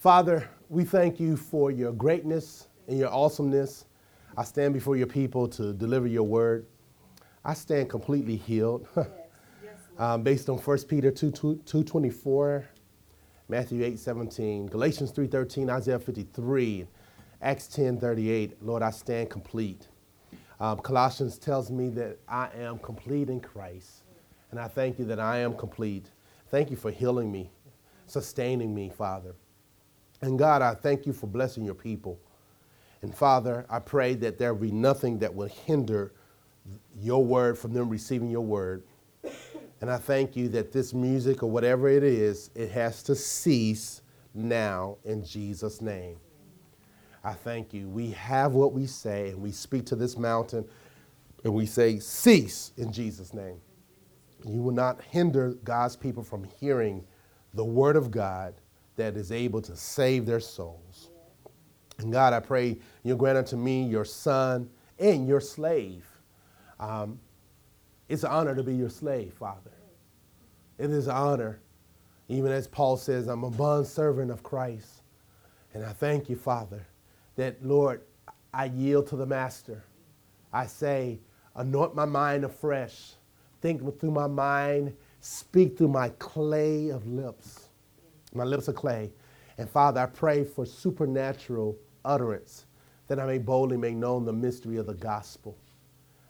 Father, we thank you for your greatness and your awesomeness. I stand before your people to deliver your word. I stand completely healed. um, based on 1 Peter 2, 2, 2.24, Matthew 8, 17, Galatians 3.13, Isaiah 53, Acts 10, 38. Lord, I stand complete. Um, Colossians tells me that I am complete in Christ. And I thank you that I am complete. Thank you for healing me, sustaining me, Father. And God, I thank you for blessing your people. And Father, I pray that there be nothing that will hinder your word from them receiving your word. And I thank you that this music or whatever it is, it has to cease now in Jesus' name. I thank you. We have what we say, and we speak to this mountain, and we say, Cease in Jesus' name. You will not hinder God's people from hearing the word of God that is able to save their souls. And God, I pray you grant unto me, your son, and your slave. Um, it's an honor to be your slave, Father. It is an honor. Even as Paul says, I'm a bond servant of Christ. And I thank you, Father, that, Lord, I yield to the Master. I say, anoint my mind afresh. Think through my mind. Speak through my clay of lips. My lips are clay. And Father, I pray for supernatural utterance that I may boldly make known the mystery of the gospel.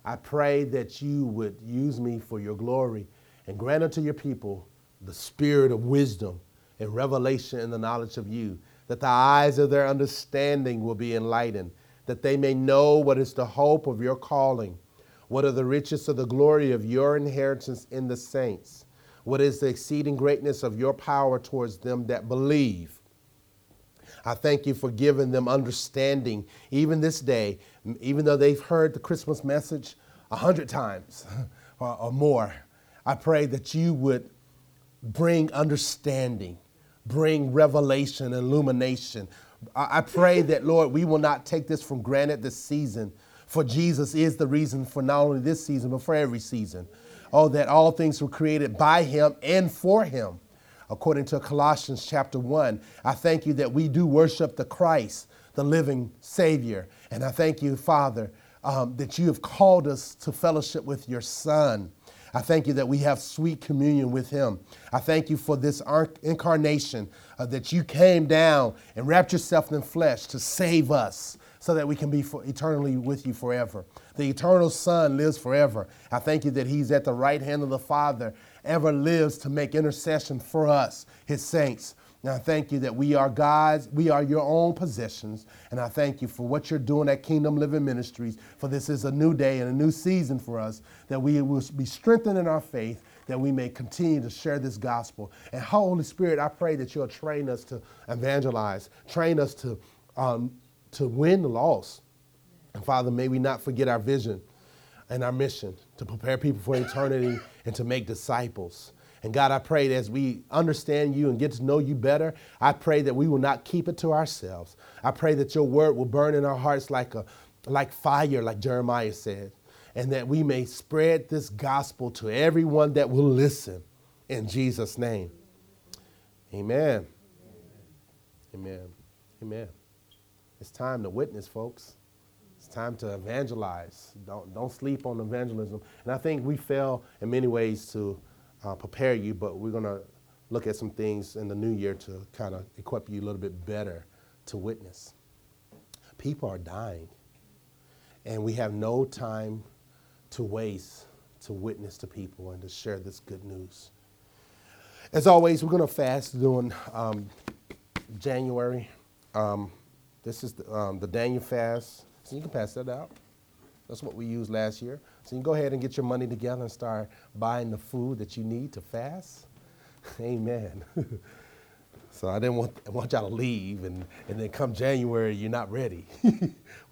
I pray that you would use me for your glory and grant unto your people the spirit of wisdom and revelation in the knowledge of you, that the eyes of their understanding will be enlightened, that they may know what is the hope of your calling, what are the riches of the glory of your inheritance in the saints what is the exceeding greatness of your power towards them that believe? I thank you for giving them understanding even this day, even though they've heard the Christmas message a hundred times or more. I pray that you would bring understanding, bring revelation, illumination. I pray that, Lord, we will not take this for granted this season, for Jesus is the reason for not only this season, but for every season oh, that all things were created by him and for him. According to Colossians chapter 1, I thank you that we do worship the Christ, the living Savior. And I thank you, Father, um, that you have called us to fellowship with your Son. I thank you that we have sweet communion with him. I thank you for this incarnation uh, that you came down and wrapped yourself in flesh to save us so that we can be eternally with you forever. The eternal Son lives forever. I thank you that He's at the right hand of the Father, ever lives to make intercession for us, His saints. And I thank you that we are God's, we are your own possessions. And I thank you for what you're doing at Kingdom Living Ministries, for this is a new day and a new season for us, that we will be strengthened in our faith, that we may continue to share this gospel. And Holy Spirit, I pray that you'll train us to evangelize, train us to um, to win the loss. And Father, may we not forget our vision and our mission to prepare people for eternity and to make disciples. And God, I pray that as we understand you and get to know you better, I pray that we will not keep it to ourselves. I pray that your word will burn in our hearts like a like fire, like Jeremiah said, and that we may spread this gospel to everyone that will listen. In Jesus' name. Amen. Amen. Amen. It's time to witness, folks. It's time to evangelize. Don't, don't sleep on evangelism. And I think we fail in many ways to uh, prepare you, but we're going to look at some things in the new year to kind of equip you a little bit better to witness. People are dying, and we have no time to waste to witness to people and to share this good news. As always, we're going to fast during um, January. Um, this is the, um, the Daniel fast. So you can pass that out. That's what we used last year. So you can go ahead and get your money together and start buying the food that you need to fast. Amen. so I didn't want, I want y'all to leave and, and then come January, you're not ready.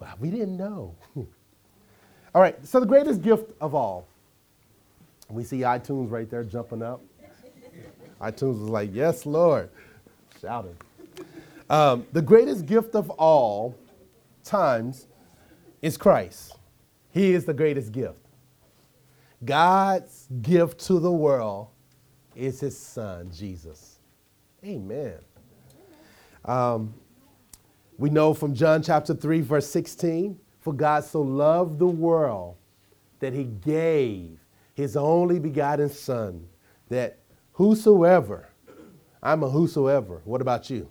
well, we didn't know. all right, so the greatest gift of all. We see iTunes right there jumping up. iTunes was like, yes, Lord. Shouting. Um, the greatest gift of all times is Christ. He is the greatest gift. God's gift to the world is his son, Jesus. Amen. Um, we know from John chapter 3, verse 16 For God so loved the world that he gave his only begotten Son, that whosoever, I'm a whosoever, what about you?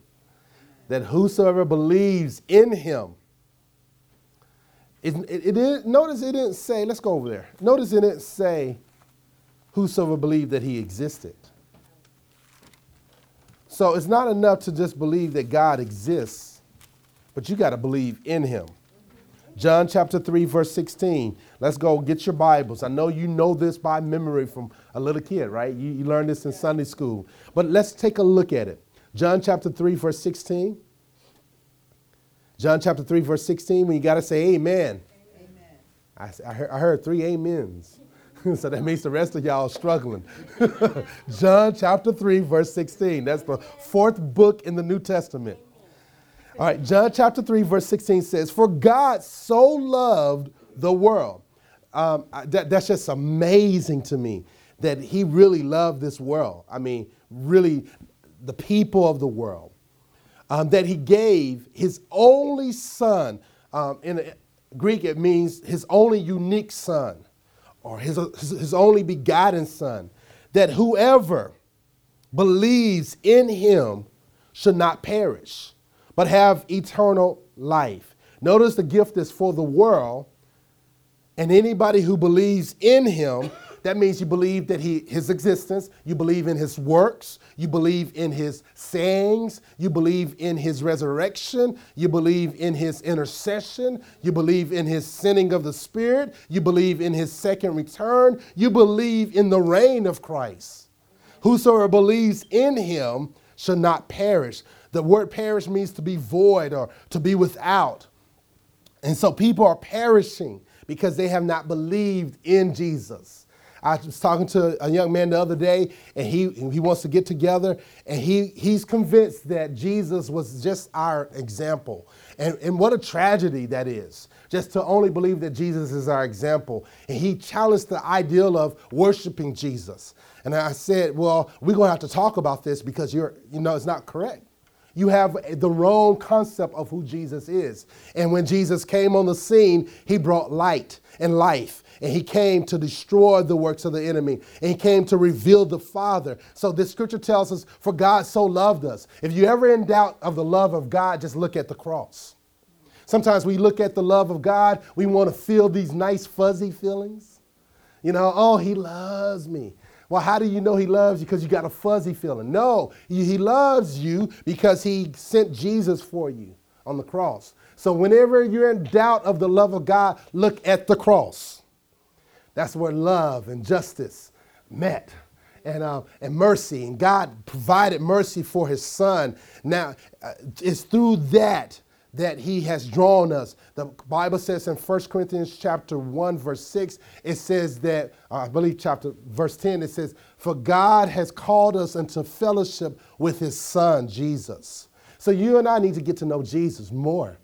That whosoever believes in him, it, it, it notice it didn't say, let's go over there. Notice it didn't say, whosoever believed that he existed. So it's not enough to just believe that God exists, but you got to believe in him. John chapter 3, verse 16. Let's go get your Bibles. I know you know this by memory from a little kid, right? You, you learned this in Sunday school. But let's take a look at it. John chapter 3, verse 16. John chapter 3, verse 16, when you got to say amen. amen. I, I, heard, I heard three amens. so that makes the rest of y'all struggling. John chapter 3, verse 16. That's the fourth book in the New Testament. All right, John chapter 3, verse 16 says, For God so loved the world. Um, that, that's just amazing to me that he really loved this world. I mean, really, the people of the world. Um, that he gave his only son. Um, in Greek, it means his only unique son, or his, his only begotten son. That whoever believes in him should not perish but have eternal life. Notice the gift is for the world, and anybody who believes in him, that means you believe that he, his existence, you believe in his works, you believe in his sayings, you believe in his resurrection, you believe in his intercession, you believe in his sending of the Spirit, you believe in his second return, you believe in the reign of Christ. Whosoever believes in him shall not perish, the word perish means to be void or to be without. And so people are perishing because they have not believed in Jesus. I was talking to a young man the other day, and he, he wants to get together, and he, he's convinced that Jesus was just our example. And, and what a tragedy that is, just to only believe that Jesus is our example. And he challenged the ideal of worshiping Jesus. And I said, Well, we're going to have to talk about this because you're, you know, it's not correct you have the wrong concept of who Jesus is. And when Jesus came on the scene, he brought light and life. And he came to destroy the works of the enemy. And he came to reveal the Father. So this scripture tells us, for God so loved us. If you're ever in doubt of the love of God, just look at the cross. Sometimes we look at the love of God, we want to feel these nice fuzzy feelings. You know, oh, he loves me. Well, how do you know he loves you? Because you got a fuzzy feeling. No, he loves you because he sent Jesus for you on the cross. So whenever you're in doubt of the love of God, look at the cross. That's where love and justice met. And, uh, and mercy, and God provided mercy for his son. Now, uh, it's through that that he has drawn us. The Bible says in 1 Corinthians chapter 1 verse 6 it says that uh, I believe chapter verse 10 it says for God has called us into fellowship with his son Jesus. So you and I need to get to know Jesus more.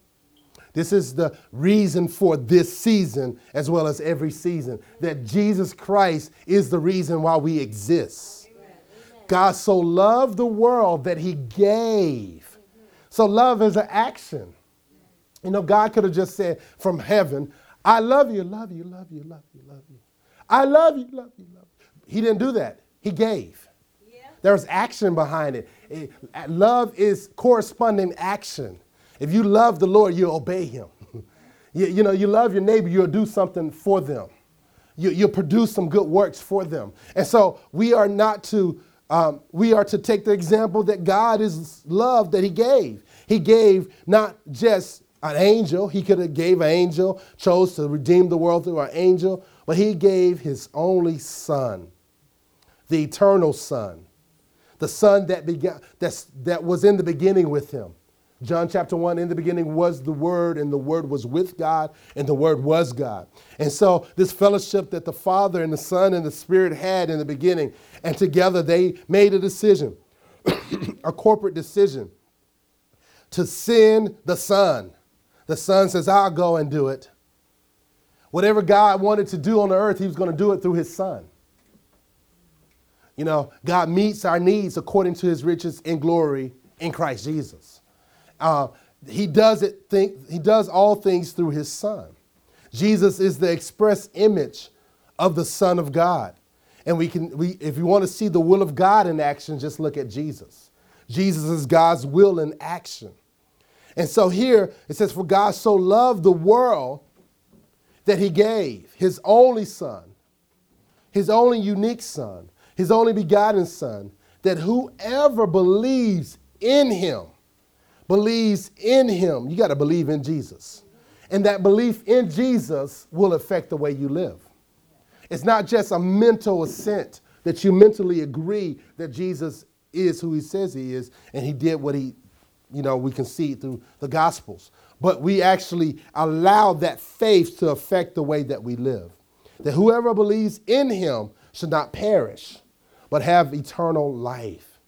This is the reason for this season as well as every season that Jesus Christ is the reason why we exist. God so loved the world that he gave so love is an action. You know, God could have just said from heaven, I love you, love you, love you, love you, love you. I love you, love you, love you. He didn't do that. He gave. Yeah. There's action behind it. it. Love is corresponding action. If you love the Lord, you obey him. you, you, know, you love your neighbor, you'll do something for them. You, you'll produce some good works for them. And so we are not to um, we are to take the example that God is love that He gave. He gave not just an angel, He could have gave an angel, chose to redeem the world through an angel, but He gave His only Son, the eternal Son, the Son that began that's, that was in the beginning with Him. John chapter 1, in the beginning was the Word, and the Word was with God, and the Word was God. And so, this fellowship that the Father and the Son and the Spirit had in the beginning, and together they made a decision, a corporate decision, to send the Son. The Son says, I'll go and do it. Whatever God wanted to do on the earth, He was going to do it through His Son. You know, God meets our needs according to His riches in glory in Christ Jesus. Uh, he does it. Think, he does all things through his Son. Jesus is the express image of the Son of God. And we can, we, if you want to see the will of God in action, just look at Jesus. Jesus is God's will in action. And so here it says, For God so loved the world that he gave his only Son, his only unique Son, his only begotten Son, that whoever believes in him, believes in him, you got to believe in Jesus. And that belief in Jesus will affect the way you live. It's not just a mental assent that you mentally agree that Jesus is who he says he is and he did what he, you know, we can see through the Gospels. But we actually allow that faith to affect the way that we live. That whoever believes in him should not perish, but have eternal life.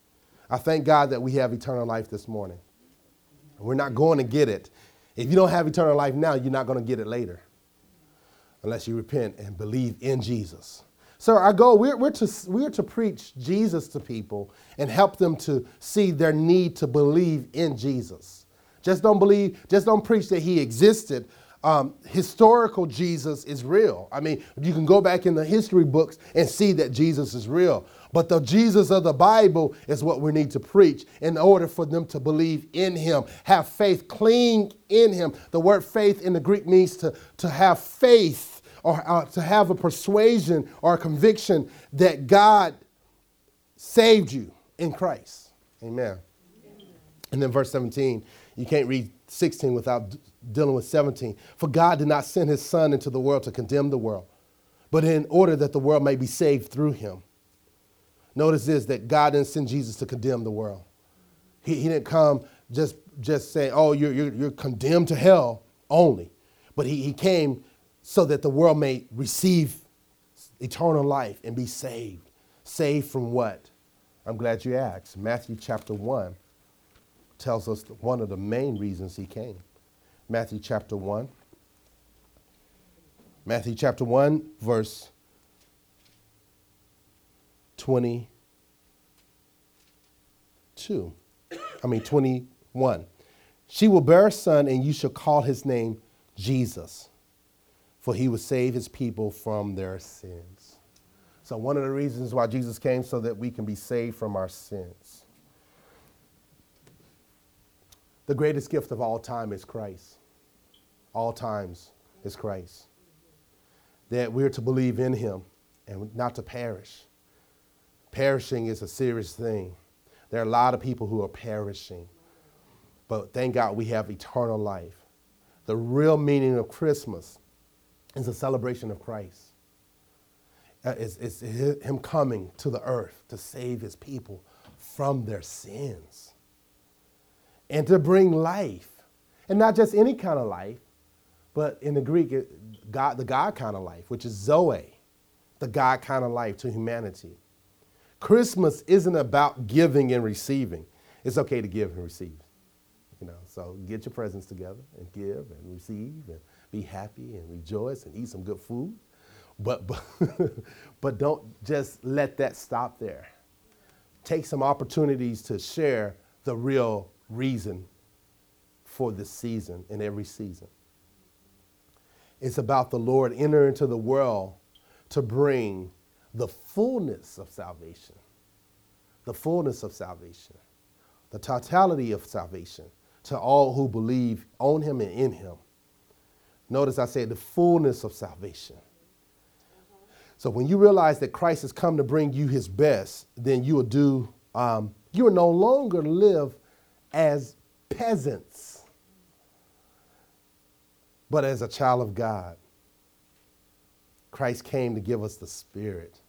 I thank God that we have eternal life this morning. We're not going to get it. If you don't have eternal life now, you're not going to get it later unless you repent and believe in Jesus. So our goal, we're, we're, to, we're to preach Jesus to people and help them to see their need to believe in Jesus. Just don't believe, just don't preach that he existed. Um, historical Jesus is real. I mean, you can go back in the history books and see that Jesus is real. But the Jesus of the Bible is what we need to preach in order for them to believe in him, have faith, cling in him. The word faith in the Greek means to, to have faith or uh, to have a persuasion or a conviction that God saved you in Christ. Amen. Amen. And then verse 17, you can't read 16 without dealing with 17. For God did not send his Son into the world to condemn the world, but in order that the world may be saved through him. Notice this that God didn't send Jesus to condemn the world. He, he didn't come just, just saying, oh, you're, you're, you're condemned to hell only. But he, he came so that the world may receive eternal life and be saved. Saved from what? I'm glad you asked. Matthew chapter 1 tells us one of the main reasons he came. Matthew chapter 1. Matthew chapter 1, verse 22. I mean, 21. She will bear a son, and you shall call his name Jesus for he will save his people from their sins. So, one of the reasons why Jesus came so that we can be saved from our sins. The greatest gift of all time is Christ. All times is Christ. That we're to believe in him and not to perish. Perishing is a serious thing. There are a lot of people who are perishing. But thank God we have eternal life. The real meaning of Christmas is a celebration of Christ. Uh, it's, it's him coming to the earth to save his people from their sins and to bring life. And not just any kind of life, but in the Greek, God, the God kind of life, which is Zoe, the God kind of life to humanity. Christmas isn't about giving and receiving. It's okay to give and receive. You know, so get your presents together and give and receive and be happy and rejoice and eat some good food. But, but, but don't just let that stop there. Take some opportunities to share the real reason for this season and every season. It's about the Lord entering into the world to bring the fullness of salvation, the fullness of salvation, the totality of salvation to all who believe on him and in him. Notice I said the fullness of salvation. So when you realize that Christ has come to bring you his best, then you will do, um, you will no longer live as peasants, but as a child of God. Christ came to give us the Spirit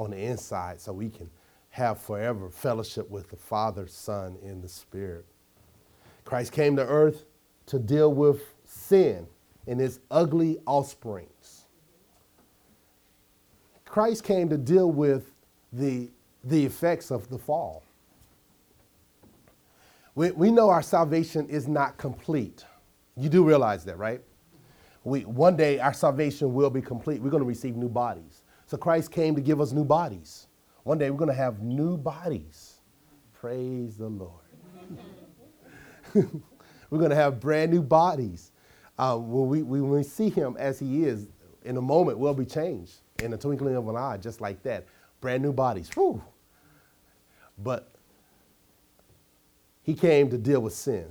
on the inside so we can have forever fellowship with the Father, Son, and the Spirit. Christ came to earth to deal with sin and its ugly offsprings. Christ came to deal with the, the effects of the fall. We, we know our salvation is not complete. You do realize that, right? We, one day our salvation will be complete. We're going to receive new bodies. So Christ came to give us new bodies. One day we're going to have new bodies. Praise the Lord. We're going to have brand new bodies. Uh, when, we, when we see him as he is, in a moment, we'll be changed in the twinkling of an eye, just like that. Brand new bodies. Whew. But he came to deal with sin.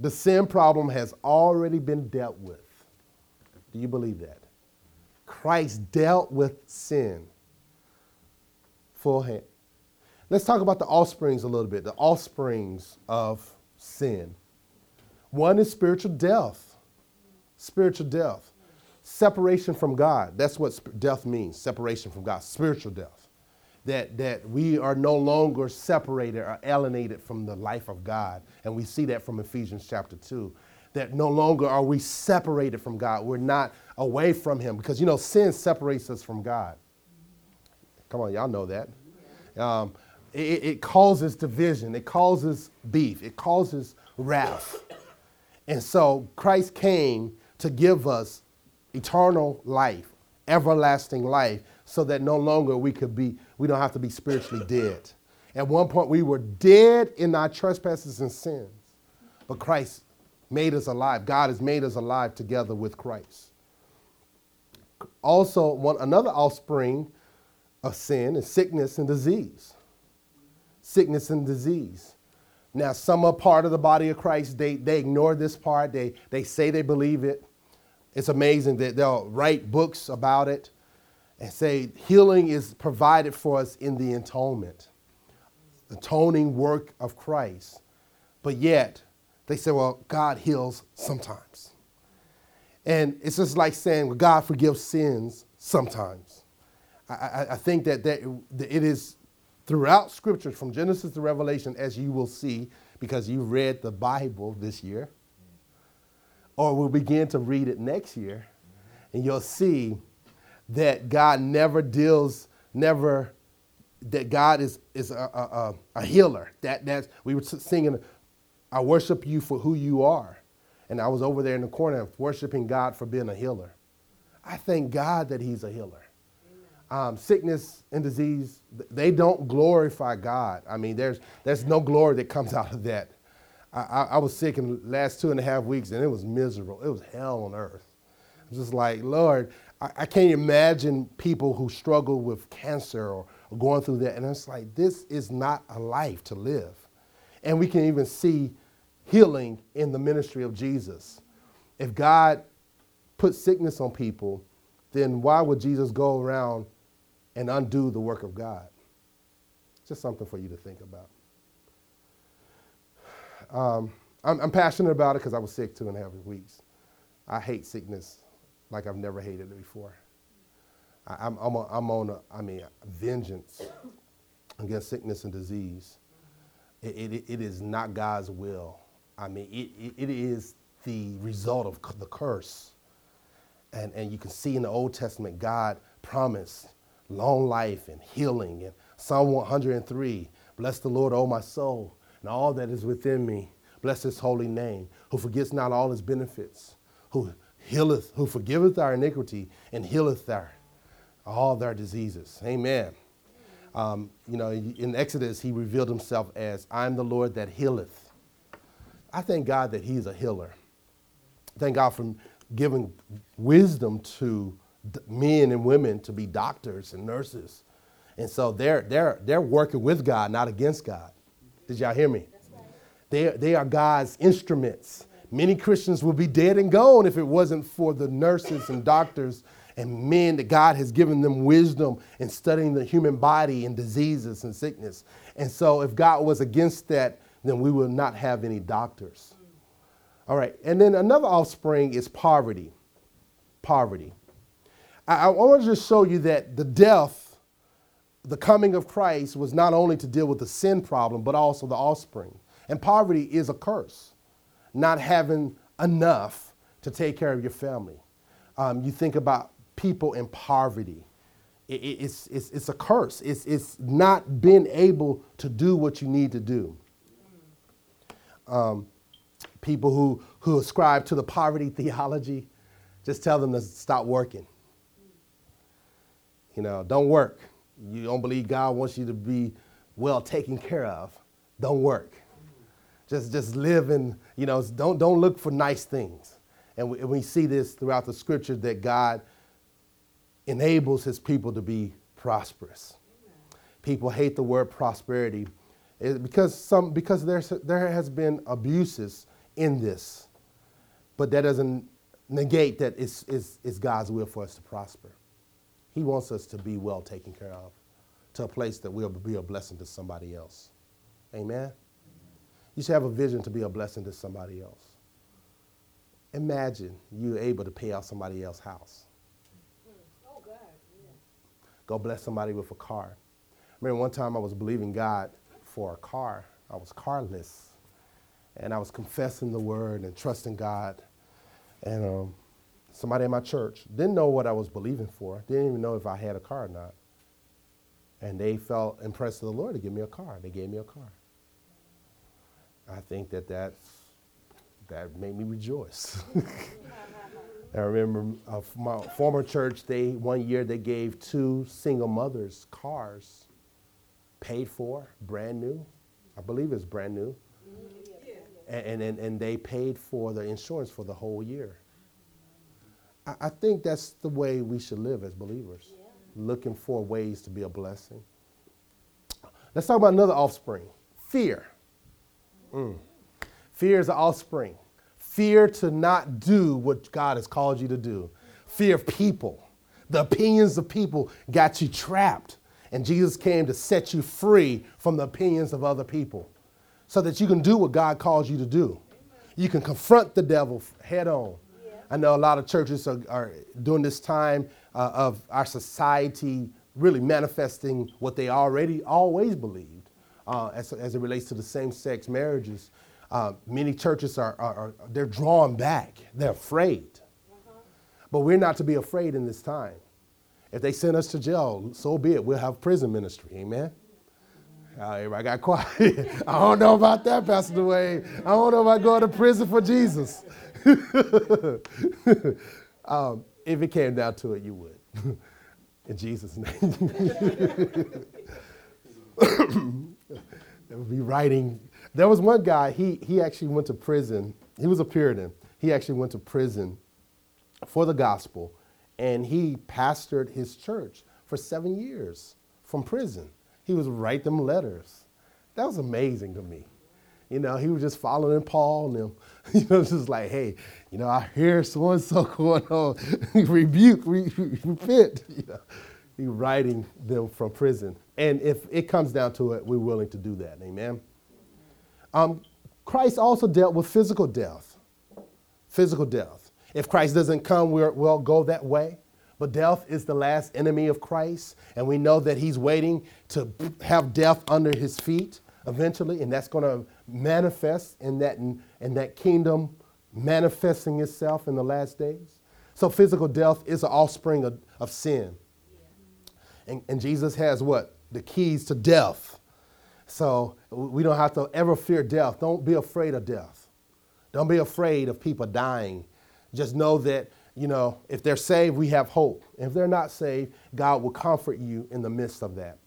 The sin problem has already been dealt with. Do you believe that? Christ dealt with sin full hand. Let's talk about the offsprings a little bit, the offsprings of sin. One is spiritual death. Spiritual death. Separation from God. That's what death means separation from God, spiritual death. That, that we are no longer separated or alienated from the life of God. And we see that from Ephesians chapter 2 that no longer are we separated from God. We're not away from Him because, you know, sin separates us from God. Come on, y'all know that. Um, it, it causes division, it causes beef, it causes wrath. And so Christ came to give us eternal life, everlasting life, so that no longer we could be, we don't have to be spiritually dead. At one point, we were dead in our trespasses and sins, but Christ made us alive. God has made us alive together with Christ. Also, one, another offspring of sin is sickness and disease. Sickness and disease. Now, some are part of the body of Christ. They, they ignore this part. They, they say they believe it. It's amazing that they'll write books about it and say healing is provided for us in the atonement, the atoning work of Christ. But yet, they say, well, God heals sometimes. And it's just like saying, well, God forgives sins sometimes. I, I, I think that, that it is throughout scriptures from Genesis to Revelation, as you will see, because you read the Bible this year, or we'll begin to read it next year, and you'll see that God never deals, never, that God is, is a, a, a healer. That, that's, we were singing I worship you for who you are. And I was over there in the corner worshiping God for being a healer. I thank God that He's a healer. Um, sickness and disease, they don't glorify God. I mean, there's, there's no glory that comes out of that. I, I, I was sick in the last two and a half weeks and it was miserable. It was hell on earth. I'm just like, Lord, I, I can't imagine people who struggle with cancer or, going through that. And it's like, this is not a life to live. And we can even see healing in the ministry of Jesus. If God put sickness on people, then why would Jesus go around and undo the work of God? Just something for you to think about. Um, I'm, I'm, passionate about it because I was sick two and a half weeks. I hate sickness like I've never hated it before. I, am I'm, I'm on a, I mean, vengeance against sickness and disease. It, it, it is not God's will I mean, it, it, it is the result of the curse. And, and you can see in the Old Testament, God promised long life and healing. And Psalm 103 Bless the Lord, O my soul, and all that is within me. Bless his holy name, who forgets not all his benefits, who healeth, who forgiveth our iniquity and healeth our, all their diseases. Amen. Um, you know, in Exodus, he revealed himself as, I'm the Lord that healeth. I thank God that He's a healer. Thank God for giving wisdom to men and women to be doctors and nurses. And so they're, they're, they're working with God, not against God. Did y'all hear me? Right. They, they are God's instruments. Many Christians would be dead and gone if it wasn't for the nurses and doctors and men that God has given them wisdom in studying the human body and diseases and sickness. And so if God was against that, then we will not have any doctors. All right, and then another offspring is poverty. Poverty. I, I want to just show you that the death, the coming of Christ, was not only to deal with the sin problem, but also the offspring. And poverty is a curse, not having enough to take care of your family. Um, you think about people in poverty. It, it, it's, it's, it's a curse. It's, it's not being able to do what you need to do um, people who, who ascribe to the poverty theology, just tell them to stop working. You know, don't work. You don't believe God wants you to be well taken care of. Don't work. just just live in, you know, don't don't look for nice things. And we, and we see this throughout the scripture that God enables his people to be prosperous. People hate the word prosperity eh, because some because there's there has been abuses in this, but that doesn't negate that it's, it's, it's God's will for us to prosper. He wants us to be well taken care of, to a place that we'll be a blessing to somebody else. Amen. You should have a vision to be a blessing to somebody else. Imagine you're able to pay out somebody else's house. Oh, God. Yeah. Go bless somebody with a car. I remember one time I was believing God for a car. I was carless. And I was confessing the word and trusting God. And um, somebody in my church didn't know what I was believing for, didn't even know if I had a car or not. And they felt impressed with the Lord to give me a car. They gave me a car. I think that that's, that made me rejoice. I remember uh, my former church, they one year they gave two single mothers cars, paid for, brand new. I believe it's brand new. And, and, and they paid for the insurance for the whole year. I, I think that's the way we should live as believers, yeah. looking for ways to be a blessing. Let's talk about another offspring fear. Mm. Fear is an offspring. Fear to not do what God has called you to do. Fear of people. The opinions of people got you trapped. And Jesus came to set you free from the opinions of other people so that you can do what God calls you to do. You can confront the devil head on. I know a lot of churches are, are during this time uh, of our society really manifesting what they already always believed uh, as, as it relates to the same-sex marriages. Uh, many churches are, are, are, they're drawn back. They're afraid. But we're not to be afraid in this time. If they send us to jail, so be it. We'll have prison ministry. Amen. Uh, everybody got quiet. I don't know about that, Pastor Dwayne. I don't know about going to prison for Jesus. um, if it came down to it, you would. In Jesus' name. Would be writing. There was one guy, he, he actually went to prison. He was a Puritan. He actually went to prison for the gospel, and he pastored his church for seven years from prison. He was write them letters. That was amazing to me. You know, he was just following Paul and them. You know, just like, hey, you know, I hear so and so going on. Rebuke, re- repent. You know, he writing them from prison. And if it comes down to it, we're willing to do that. Amen. Um, Christ also dealt with physical death. Physical death. If Christ doesn't come, we will go that way. But death is the last enemy of Christ, and we know that he's waiting to have death under his feet eventually, and that's going to manifest in that, in that kingdom manifesting itself in the last days. So physical death is an offspring of, of sin. And, and Jesus has what? The keys to death. So we don't have to ever fear death. Don't be afraid of death. Don't be afraid of people dying. Just know that, you know, if they're saved, we have hope. If they're not saved, God will comfort you in the midst of that.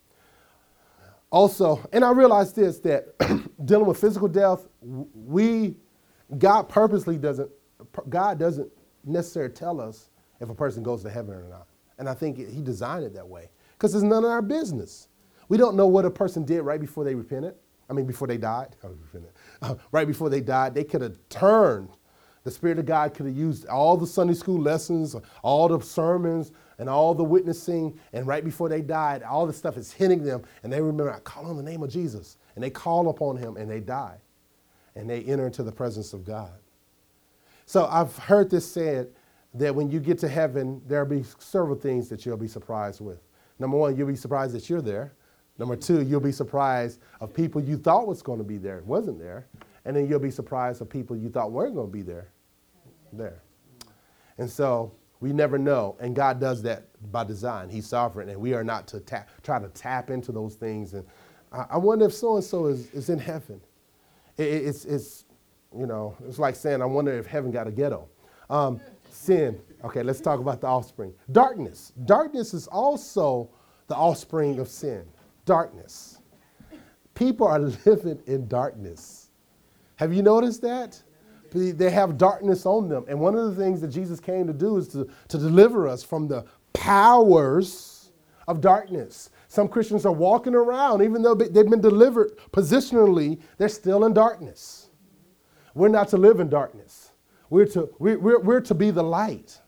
Also, and I realize this that dealing with physical death, we, God purposely doesn't, God doesn't necessarily tell us if a person goes to heaven or not. And I think He designed it that way because it's none of our business. We don't know what a person did right before they repented. I mean, before they died. Uh, right before they died, they could have turned. The Spirit of God could have used all the Sunday school lessons, all the sermons, and all the witnessing. And right before they died, all the stuff is hitting them. And they remember, I call on the name of Jesus. And they call upon him and they die. And they enter into the presence of God. So I've heard this said that when you get to heaven, there'll be several things that you'll be surprised with. Number one, you'll be surprised that you're there. Number two, you'll be surprised of people you thought was going to be there, wasn't there. And then you'll be surprised of people you thought weren't going to be there, there. And so we never know. And God does that by design. He's sovereign, and we are not to tap, try to tap into those things. And I, I wonder if so and so is in heaven. It, it's, it's, you know, it's like saying, I wonder if heaven got a ghetto. Um, sin. Okay, let's talk about the offspring. Darkness. Darkness is also the offspring of sin darkness. People are living in darkness. Have you noticed that? They have darkness on them. And one of the things that Jesus came to do is to, to deliver us from the powers of darkness. Some Christians are walking around, even though they've been delivered positionally, they're still in darkness. We're not to live in darkness, we're to, we're, we're, we're to be the light.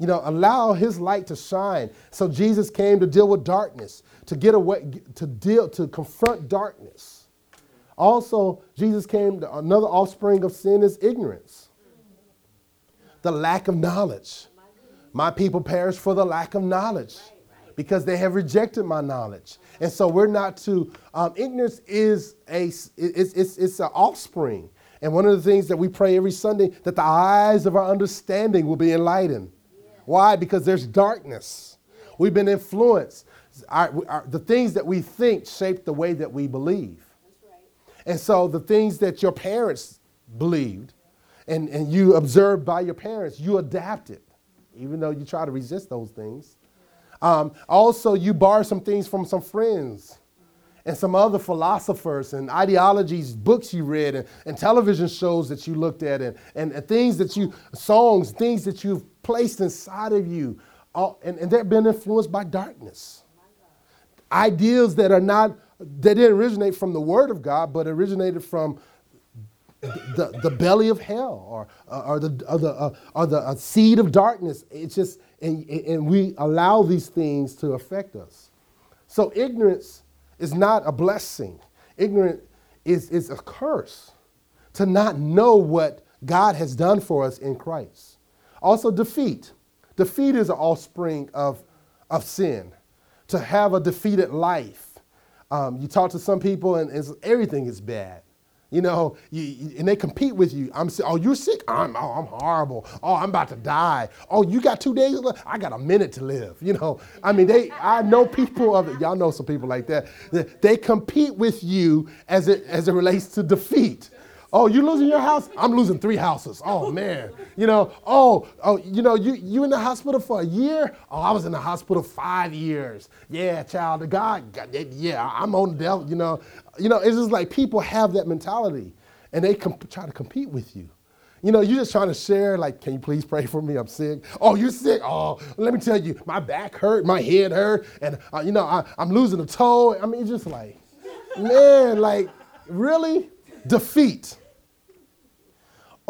You know, allow his light to shine. So Jesus came to deal with darkness, to get away, to deal, to confront darkness. Also, Jesus came, to, another offspring of sin is ignorance, the lack of knowledge. My people perish for the lack of knowledge because they have rejected my knowledge. And so we're not to, um, ignorance is a, it's, it's, it's an offspring. And one of the things that we pray every Sunday that the eyes of our understanding will be enlightened. Why? Because there's darkness. We've been influenced. Our, our, the things that we think shape the way that we believe. And so the things that your parents believed and, and you observed by your parents, you adapted, even though you try to resist those things. Um, also, you borrow some things from some friends and some other philosophers and ideologies, books you read, and, and television shows that you looked at, and, and, and, things that you, songs, things that you've placed inside of you. All, and, and they've been influenced by darkness. Ideas that are not, that didn't originate from the Word of God, but originated from the, the belly of hell or, or the, or the, uh, or the uh, seed of darkness. It's just, and, and we allow these things to affect us. So ignorance is not a blessing. Ignorant is, is a curse to not know what God has done for us in Christ. Also, defeat. Defeat is an offspring of, of sin. To have a defeated life. Um, you talk to some people and everything is bad. You know, you, and they compete with you. I'm oh, you're sick. I'm oh, I'm horrible. Oh, I'm about to die. Oh, you got two days left. I got a minute to live. You know, I mean, they. I know people of it. y'all know some people like that. They compete with you as it as it relates to defeat. Oh, you losing your house? I'm losing three houses. Oh man. You know, oh, oh, you know, you you in the hospital for a year? Oh, I was in the hospital five years. Yeah, child, the God, God yeah, I'm on the devil, you know. You know, it's just like people have that mentality and they comp- try to compete with you. You know, you're just trying to share, like, can you please pray for me? I'm sick. Oh, you're sick? Oh, let me tell you, my back hurt, my head hurt, and, uh, you know, I, I'm losing a toe. I mean, it's just like, man, like, really? Defeat.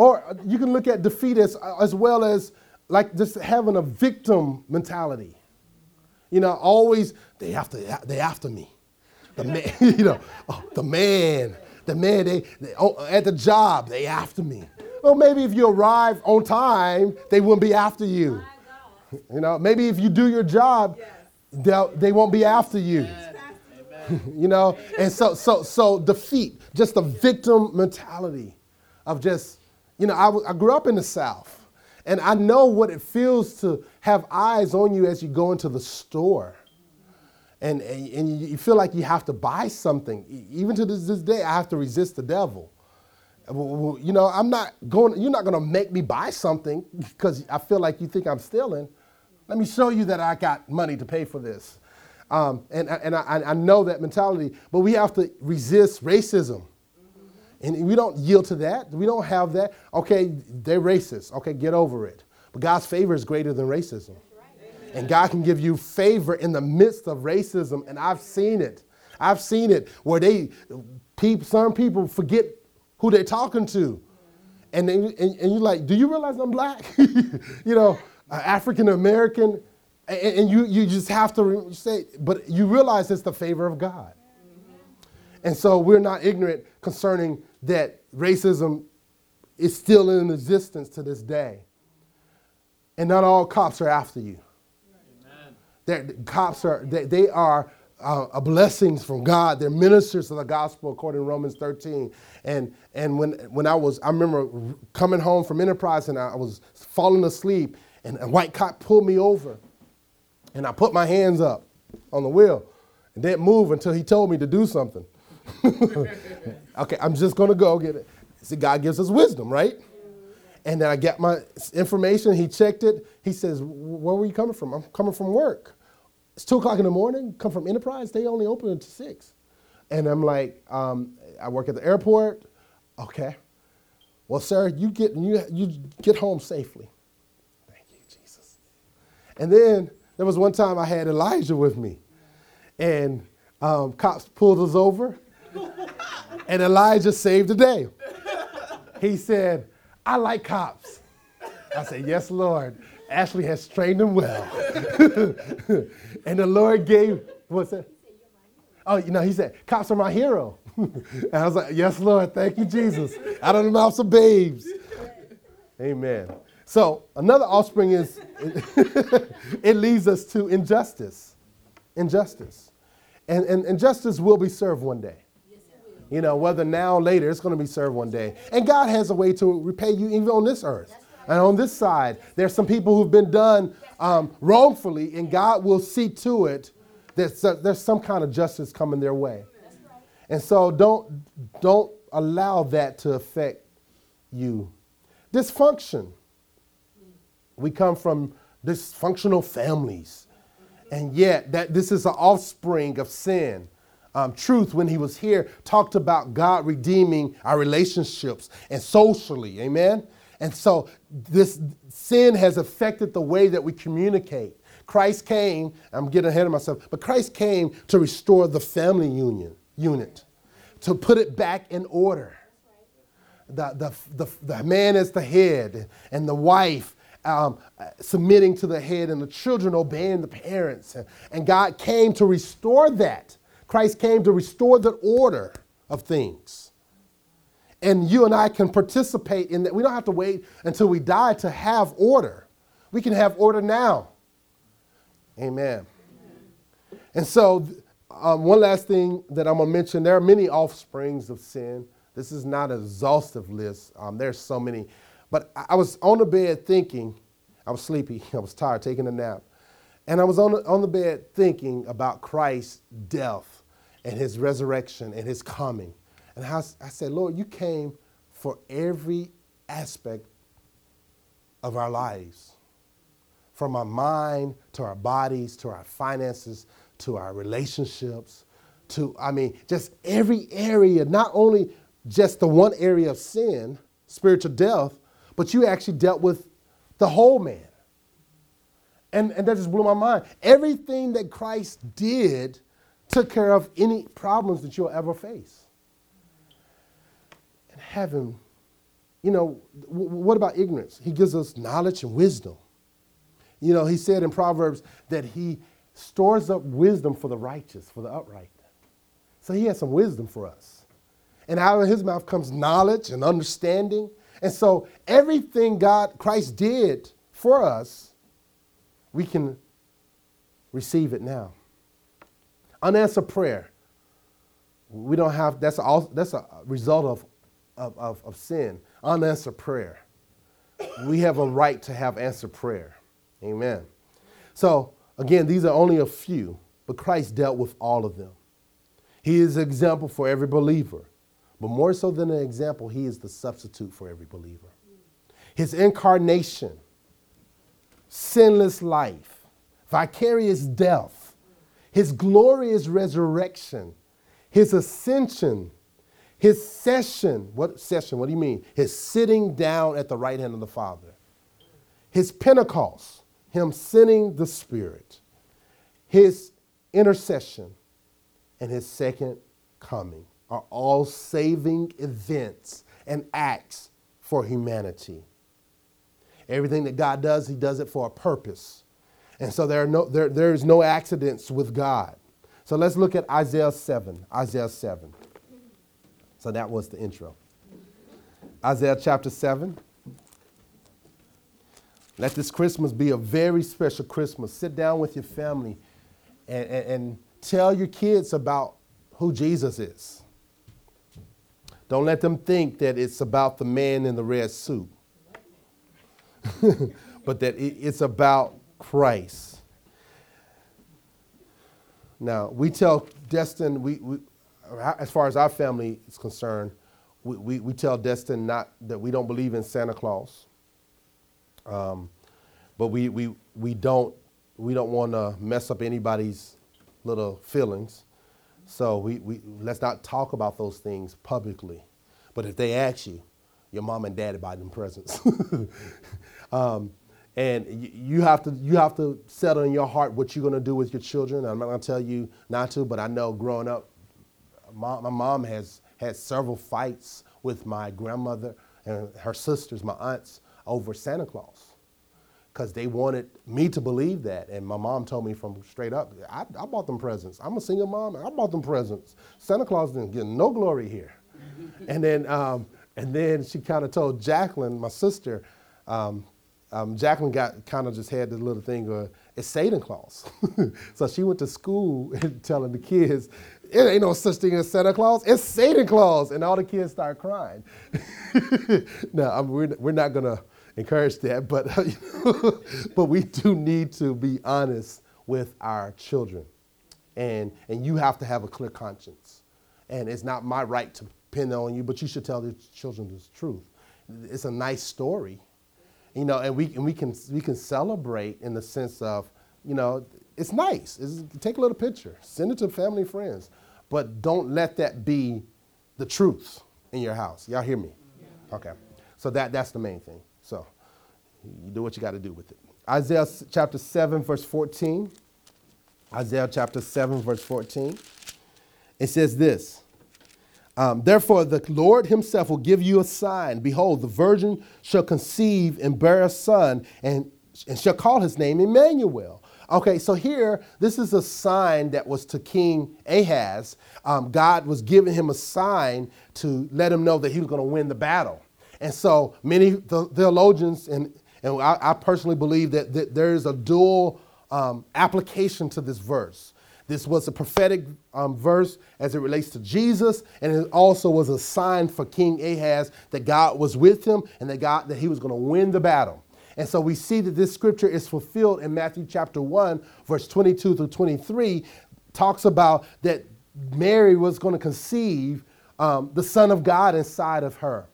Or you can look at defeat as, as well as like just having a victim mentality. You know, always they have to they after me. The man, you know, oh, the man, the man, they, they oh, at the job, they after me. Well, maybe if you arrive on time, they wouldn't be after you. You know, maybe if you do your job, yes. they won't be after you. you know, and so so so defeat, just a victim mentality of just you know, I, I grew up in the South, and I know what it feels to have eyes on you as you go into the store. And, and, and you feel like you have to buy something. Even to this, this day, I have to resist the devil. You know, I'm not going, you're not going to make me buy something because I feel like you think I'm stealing. Let me show you that I got money to pay for this. Um, and and I, I know that mentality, but we have to resist racism. And we don't yield to that. We don't have that. Okay, they're racist. Okay, get over it. But God's favor is greater than racism. And God can give you favor in the midst of racism. And I've seen it. I've seen it where they, some people forget who they're talking to. And, they, and, and you're like, do you realize I'm black? you know, uh, African American. And, and you, you just have to say, but you realize it's the favor of God. And so we're not ignorant concerning that racism is still in existence to this day. And not all cops are after you. Amen. Cops are, they, they are uh, a blessings from God. They're ministers of the gospel according to Romans 13. And, and when, when I was, I remember coming home from Enterprise and I was falling asleep and a white cop pulled me over. And I put my hands up on the wheel and didn't move until he told me to do something. okay, I'm just gonna go get it. See, God gives us wisdom, right? And then I get my information. He checked it. He says, "Where were you coming from? I'm coming from work. It's two o'clock in the morning. Come from Enterprise. They only open until six. And I'm like, um, I work at the airport. Okay. Well, sir, you get you you get home safely. Thank you, Jesus. And then there was one time I had Elijah with me, and um, cops pulled us over, and Elijah saved the day. He said, "I like cops." I said, "Yes, Lord." Ashley has trained him well, and the Lord gave what's that? Oh, you know, he said, "Cops are my hero." and I was like, Yes, Lord, thank you, Jesus. Out of the mouths of babes. Amen. So another offspring is it leads us to injustice. Injustice. And, and, and justice will be served one day. You know, whether now or later, it's going to be served one day. And God has a way to repay you even on this earth. And on this side, there's some people who've been done um, wrongfully, and God will see to it that there's some kind of justice coming their way. And so don't, don't allow that to affect you. Dysfunction. We come from dysfunctional families. And yet, that this is an offspring of sin. Um, truth, when he was here, talked about God redeeming our relationships and socially. Amen? And so, this sin has affected the way that we communicate. Christ came, I'm getting ahead of myself, but Christ came to restore the family union unit, to put it back in order. The, the, the, the man is the head, and the wife um, submitting to the head, and the children obeying the parents. And God came to restore that. Christ came to restore the order of things. And you and I can participate in that. We don't have to wait until we die to have order. We can have order now. Amen. And so um, one last thing that I'm going to mention there are many offsprings of sin. This is not an exhaustive list, um, there's so many. But I was on the bed thinking, I was sleepy, I was tired, taking a nap. And I was on the, on the bed thinking about Christ's death and his resurrection and his coming. And I, I said, Lord, you came for every aspect of our lives from our mind to our bodies to our finances to our relationships, to, I mean, just every area, not only just the one area of sin, spiritual death, but you actually dealt with the whole man. And, and that just blew my mind. Everything that Christ did took care of any problems that you'll ever face. And heaven, you know, w- what about ignorance? He gives us knowledge and wisdom. You know, he said in Proverbs that he stores up wisdom for the righteous, for the upright. So he has some wisdom for us. And out of his mouth comes knowledge and understanding. And so everything God, Christ did for us, we can receive it now. Unanswered prayer. We don't have, that's a, that's a result of, of, of, of sin. Unanswered prayer. We have a right to have answered prayer. Amen. So Again, these are only a few, but Christ dealt with all of them. He is an example for every believer. But more so than an example, he is the substitute for every believer. His incarnation, sinless life, vicarious death, his glorious resurrection, his ascension, his session. What session? What do you mean? His sitting down at the right hand of the Father. His Pentecost him sending the Spirit, his intercession, and his second coming are all saving events and acts for humanity. Everything that God does, he does it for a purpose. And so there, are no, there, there's no accidents with God. So let's look at Isaiah 7. Isaiah 7. So that was the intro. Isaiah chapter 7. Let this Christmas be a very special Christmas. Sit down with your family and, and, and tell your kids about who Jesus is. Don't let them think that it's about the man in the red suit, but that it's about Christ. Now, we tell Destin, we, we, as far as our family is concerned, we, we, we tell Destin not that we don't believe in Santa Claus. Um, but we, we, we don't, we don't want to mess up anybody's little feelings. So we, we, let's not talk about those things publicly. But But if they ask you, your mom and dad buy them presents. um, and you have to you have to settle in your heart what you're going to do with your children. I'm not going to tell you not to, but I know growing up, my, my mom has had several fights with my grandmother and her sisters, my aunts, over Santa Claus because they wanted me to believe that. And my mom told me from straight up, I, I, bought them presents. I'm a single mom, I bought them presents. Santa Claus didn't get no glory here. and then, um, and then she kind of told Jacqueline, my sister, um, um, Jacqueline got kind of just had this little thing of it's Satan Claus. so she went to school telling the kids, it ain't no such thing as Santa Claus, it's Satan Claus. And all the kids start crying. now, I mean, we're, we're not going to encourage that, but, but we do need to be honest with our children. And, and you have to have a clear conscience. And it's not my right to pin on you, but you should tell the children the truth. It's a nice story you know, and we, and we, can, we can celebrate in the sense of, you know, it's nice. It's, take a little picture, send it to family and friends, but don't let that be the truth in your house. Y'all hear me? Yeah. Okay. So that, that's the main thing. So you do what you got to do with it. Isaiah chapter 7, verse 14. Isaiah chapter 7, verse 14. It says this um, Therefore, the Lord himself will give you a sign. Behold, the virgin shall conceive and bear a son, and, and shall call his name Emmanuel. Okay, so here, this is a sign that was to King Ahaz. Um, God was giving him a sign to let him know that he was going to win the battle. And so many theologians, and, and I, I personally believe that, that there is a dual um, application to this verse. This was a prophetic um, verse as it relates to Jesus, and it also was a sign for King Ahaz that God was with him and that God that he was going to win the battle. And so we see that this scripture is fulfilled in Matthew chapter 1, verse 22 through 23, talks about that Mary was going to conceive um, the Son of God inside of her.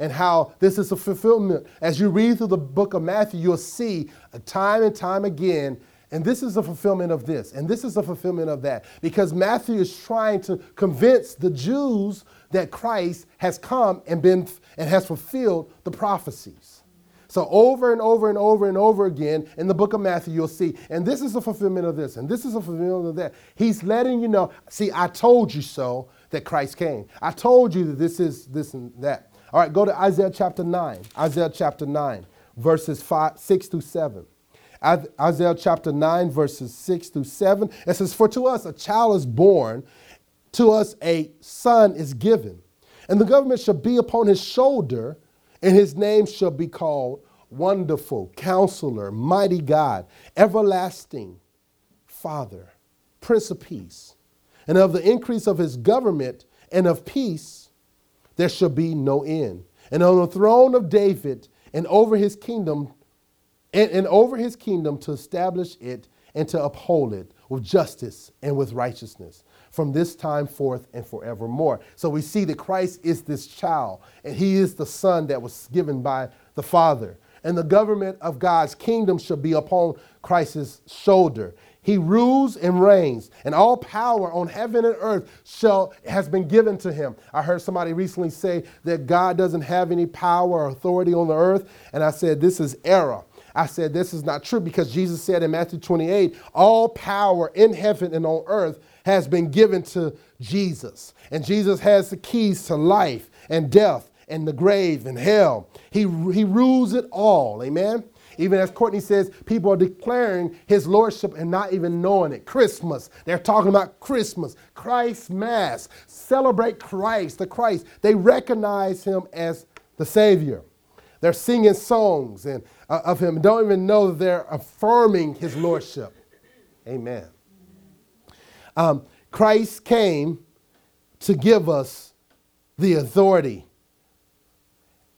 And how this is a fulfillment. As you read through the book of Matthew, you'll see time and time again and this is a fulfillment of this, and this is a fulfillment of that. Because Matthew is trying to convince the Jews that Christ has come and been and has fulfilled the prophecies. So over and over and over and over again in the book of Matthew, you'll see, and this is a fulfillment of this, and this is a fulfillment of that. He's letting you know, see, I told you so that Christ came. I told you that this is this and that. All right, go to Isaiah chapter 9. Isaiah chapter 9, verses 5, 6 through 7. Isaiah chapter 9, verses 6 through 7. It says, For to us a child is born, to us a son is given, and the government shall be upon his shoulder, and his name shall be called Wonderful, Counselor, Mighty God, Everlasting Father, Prince of Peace. And of the increase of his government and of peace, there shall be no end. And on the throne of David and over his kingdom and, and over his kingdom to establish it and to uphold it with justice and with righteousness from this time forth and forevermore. So we see that Christ is this child, and he is the son that was given by the Father. And the government of God's kingdom shall be upon Christ's shoulder. He rules and reigns, and all power on heaven and earth shall has been given to him. I heard somebody recently say that God doesn't have any power or authority on the earth, and I said this is error. I said, This is not true because Jesus said in Matthew 28, All power in heaven and on earth has been given to Jesus. And Jesus has the keys to life and death and the grave and hell. He, he rules it all. Amen. Even as Courtney says, people are declaring his lordship and not even knowing it. Christmas, they're talking about Christmas, Christ Mass, celebrate Christ, the Christ. They recognize him as the Savior. They're singing songs and, uh, of him, don't even know they're affirming his lordship. Amen. Um, Christ came to give us the authority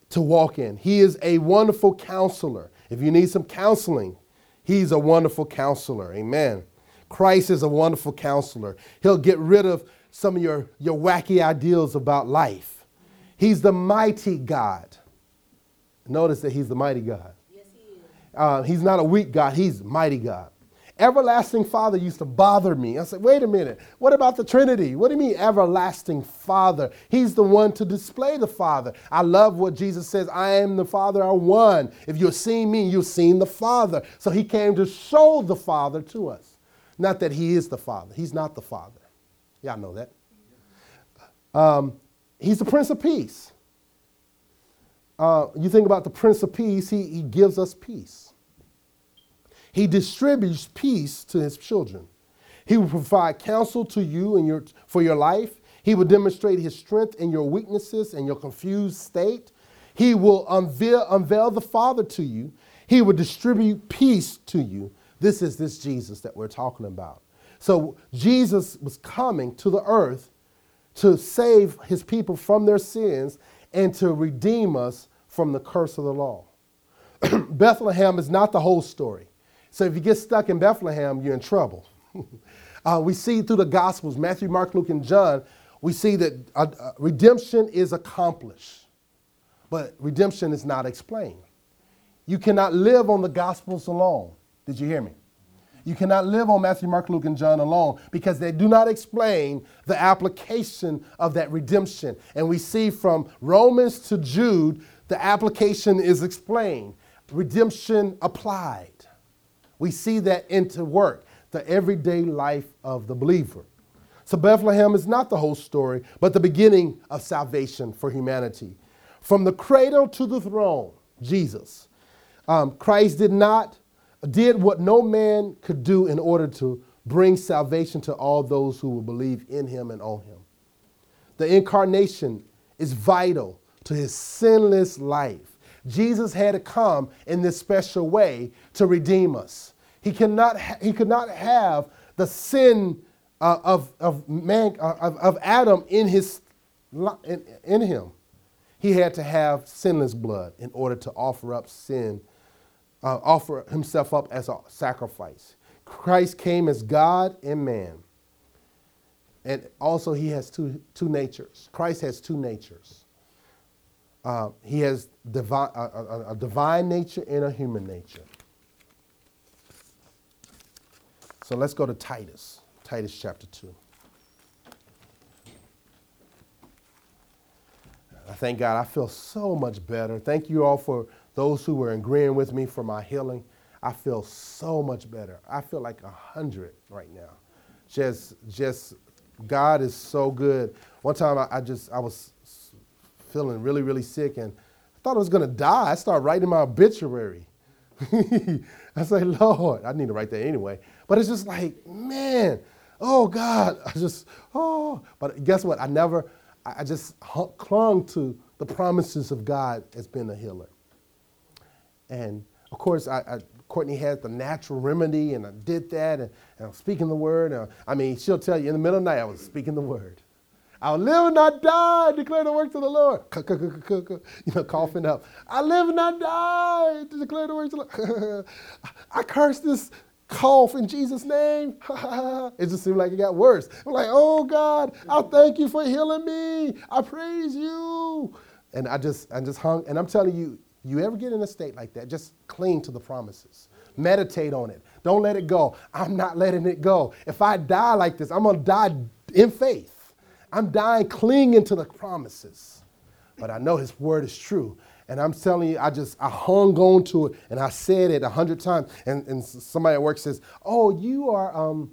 to walk in. He is a wonderful counselor. If you need some counseling, he's a wonderful counselor. Amen. Christ is a wonderful counselor. He'll get rid of some of your, your wacky ideals about life. He's the mighty God. Notice that he's the mighty God. Yes, he is. Uh, he's not a weak God, he's mighty God. Everlasting Father used to bother me. I said, wait a minute, what about the Trinity? What do you mean, everlasting Father? He's the one to display the Father. I love what Jesus says I am the Father, are one. If you've seen me, you've seen the Father. So he came to show the Father to us. Not that he is the Father, he's not the Father. Y'all know that. Um, he's the Prince of Peace. Uh, you think about the Prince of Peace, he, he gives us peace. He distributes peace to his children. He will provide counsel to you and your, for your life. He will demonstrate his strength in your weaknesses and your confused state. He will unveil, unveil the Father to you. He will distribute peace to you. This is this Jesus that we're talking about. So Jesus was coming to the earth to save his people from their sins and to redeem us from the curse of the law. Bethlehem is not the whole story. So if you get stuck in Bethlehem, you're in trouble. uh, we see through the Gospels, Matthew, Mark, Luke, and John, we see that uh, uh, redemption is accomplished, but redemption is not explained. You cannot live on the Gospels alone. Did you hear me? You cannot live on Matthew, Mark, Luke, and John alone because they do not explain the application of that redemption. And we see from Romans to Jude, the application is explained, redemption applied. We see that into work, the everyday life of the believer. So Bethlehem is not the whole story, but the beginning of salvation for humanity. From the cradle to the throne, Jesus. Um, Christ did not did what no man could do in order to bring salvation to all those who will believe in him and on him. The incarnation is vital to his sinless life. Jesus had to come in this special way to redeem us. He, cannot ha- he could not have the sin uh, of, of, man, uh, of, of Adam in, his, in, in him. He had to have sinless blood in order to offer up sin, uh, offer himself up as a sacrifice. Christ came as God and man. And also, he has two, two natures. Christ has two natures. Uh, he has divine, a, a divine nature and a human nature. So let's go to Titus, Titus chapter 2. I thank God I feel so much better. Thank you all for those who were agreeing with me for my healing. I feel so much better. I feel like a hundred right now. Just, just, God is so good. One time I, I just, I was feeling really, really sick and I thought I was gonna die. I started writing my obituary. I say, Lord, I need to write that anyway. But it's just like, man, oh God, I just, oh. But guess what? I never, I just clung to the promises of God as being a healer. And of course, I, I Courtney had the natural remedy, and I did that, and, and I was speaking the word. And, I mean, she'll tell you in the middle of the night, I was speaking the word. I'll live and not die, declare the works of the Lord. You know, coughing up. I live and not die, to declare the works of the Lord. I curse this cough in Jesus' name. it just seemed like it got worse. I'm like, oh God, I thank you for healing me. I praise you. And I just, I just hung, and I'm telling you, you ever get in a state like that, just cling to the promises. Meditate on it. Don't let it go. I'm not letting it go. If I die like this, I'm gonna die in faith. I'm dying clinging to the promises. But I know his word is true. And I'm telling you, I just, I hung on to it and I said it a hundred times. And, and somebody at work says, oh, you are, um,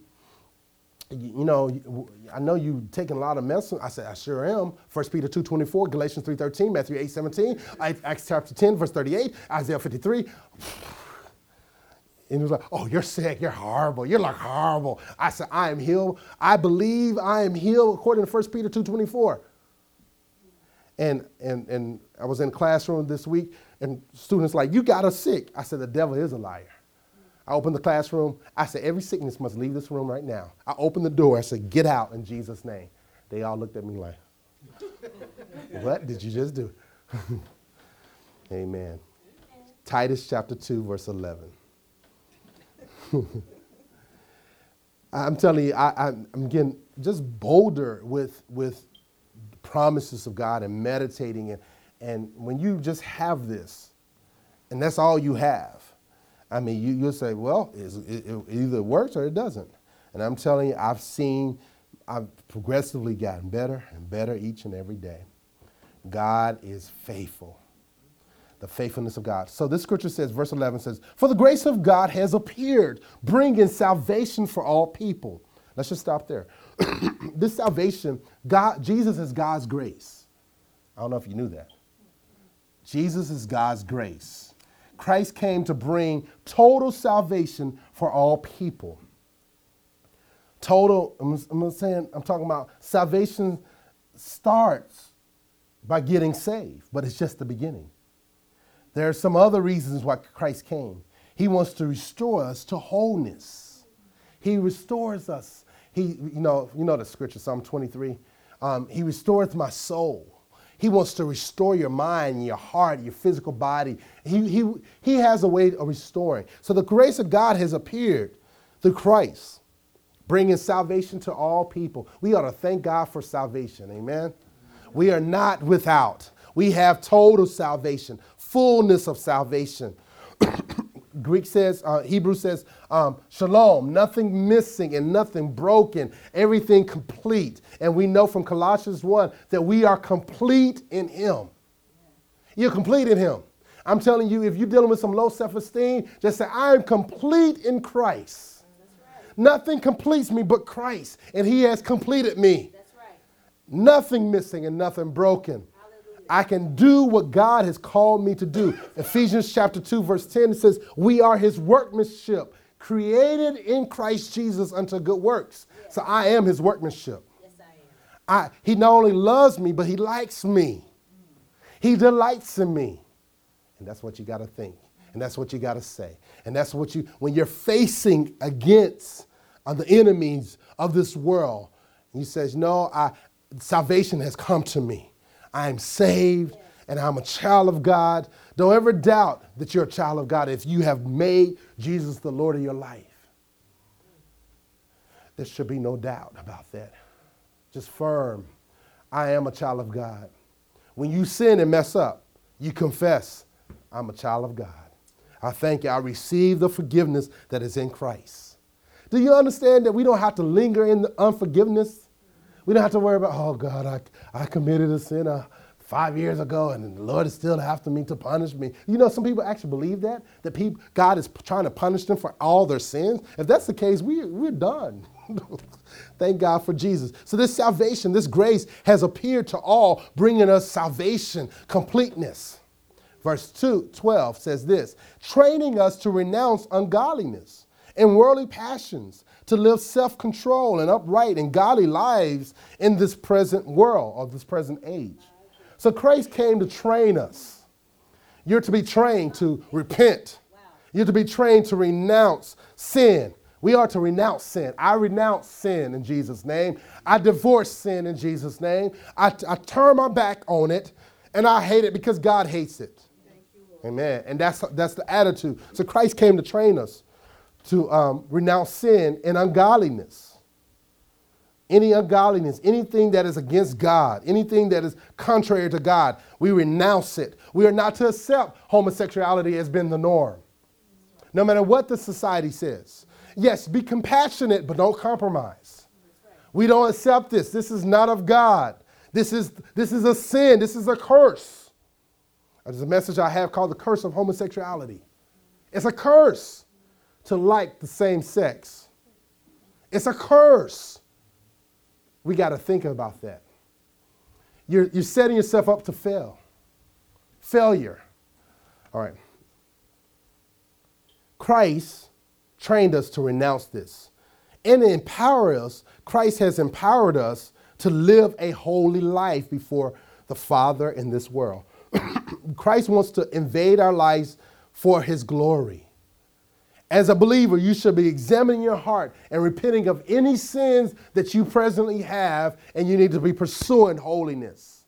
you, know, I know you've taken a lot of medicine. I said, I sure am. 1 Peter 2.24, Galatians 3.13, Matthew 8.17, Acts chapter 10, verse 38, Isaiah 53. And he was like, Oh, you're sick. You're horrible. You're like horrible. I said, I am healed. I believe I am healed according to 1 Peter 2.24. And, and, and I was in classroom this week, and students like, You got us sick. I said, The devil is a liar. I opened the classroom. I said, Every sickness must leave this room right now. I opened the door. I said, Get out in Jesus' name. They all looked at me like, What did you just do? Amen. Titus chapter 2, verse 11. I'm telling you, I, am getting just bolder with, with promises of God and meditating. And, and when you just have this, and that's all you have, I mean, you, you'll say, well, it, it either works or it doesn't. And I'm telling you, I've seen, I've progressively gotten better and better each and every day. God is faithful. The faithfulness of God. So this scripture says, verse 11 says, For the grace of God has appeared, bringing salvation for all people. Let's just stop there. this salvation, God, Jesus is God's grace. I don't know if you knew that. Jesus is God's grace. Christ came to bring total salvation for all people. Total, I'm, I'm saying, I'm talking about salvation starts by getting saved, but it's just the beginning. There are some other reasons why Christ came. He wants to restore us to wholeness. He restores us. He, you know, you know the scripture, Psalm 23. Um, he restores my soul. He wants to restore your mind, your heart, your physical body. He, he, he has a way of restoring. So the grace of God has appeared through Christ, bringing salvation to all people. We ought to thank God for salvation. Amen. We are not without. We have total salvation, fullness of salvation. Greek says, uh, Hebrew says, um, shalom, nothing missing and nothing broken, everything complete. And we know from Colossians 1 that we are complete in Him. You're complete in Him. I'm telling you, if you're dealing with some low self esteem, just say, I am complete in Christ. Right. Nothing completes me but Christ, and He has completed me. Right. Nothing missing and nothing broken. I can do what God has called me to do. Ephesians chapter 2, verse 10 it says, We are his workmanship, created in Christ Jesus unto good works. Yes. So I am his workmanship. Yes, I am. I, he not only loves me, but he likes me. Mm. He delights in me. And that's what you got to think. And that's what you got to say. And that's what you, when you're facing against the enemies of this world, he says, No, I, salvation has come to me. I'm saved and I'm a child of God. Don't ever doubt that you're a child of God if you have made Jesus the Lord of your life. There should be no doubt about that. Just firm. I am a child of God. When you sin and mess up, you confess, I'm a child of God. I thank you. I receive the forgiveness that is in Christ. Do you understand that we don't have to linger in the unforgiveness? We don't have to worry about, oh God, I, I committed a sin uh, five years ago and the Lord is still after me to punish me. You know, some people actually believe that, that God is trying to punish them for all their sins. If that's the case, we, we're done. Thank God for Jesus. So, this salvation, this grace has appeared to all, bringing us salvation, completeness. Verse 2, 12 says this training us to renounce ungodliness and worldly passions to live self control and upright and godly lives in this present world or this present age. So Christ came to train us. You're to be trained to repent, you're to be trained to renounce sin. We are to renounce sin. I renounce sin in Jesus' name. I divorce sin in Jesus' name. I, I turn my back on it and I hate it because God hates it. Amen. And that's, that's the attitude. So Christ came to train us to um, renounce sin and ungodliness. Any ungodliness, anything that is against God, anything that is contrary to God, we renounce it. We are not to accept homosexuality as being the norm, no matter what the society says. Yes, be compassionate, but don't compromise. We don't accept this. This is not of God. This is, this is a sin. This is a curse. There's a message I have called the curse of homosexuality. It's a curse to like the same sex. It's a curse. We got to think about that. You're, you're setting yourself up to fail. Failure. All right. Christ trained us to renounce this. And to empower us, Christ has empowered us to live a holy life before the Father in this world. Christ wants to invade our lives for his glory. As a believer, you should be examining your heart and repenting of any sins that you presently have, and you need to be pursuing holiness.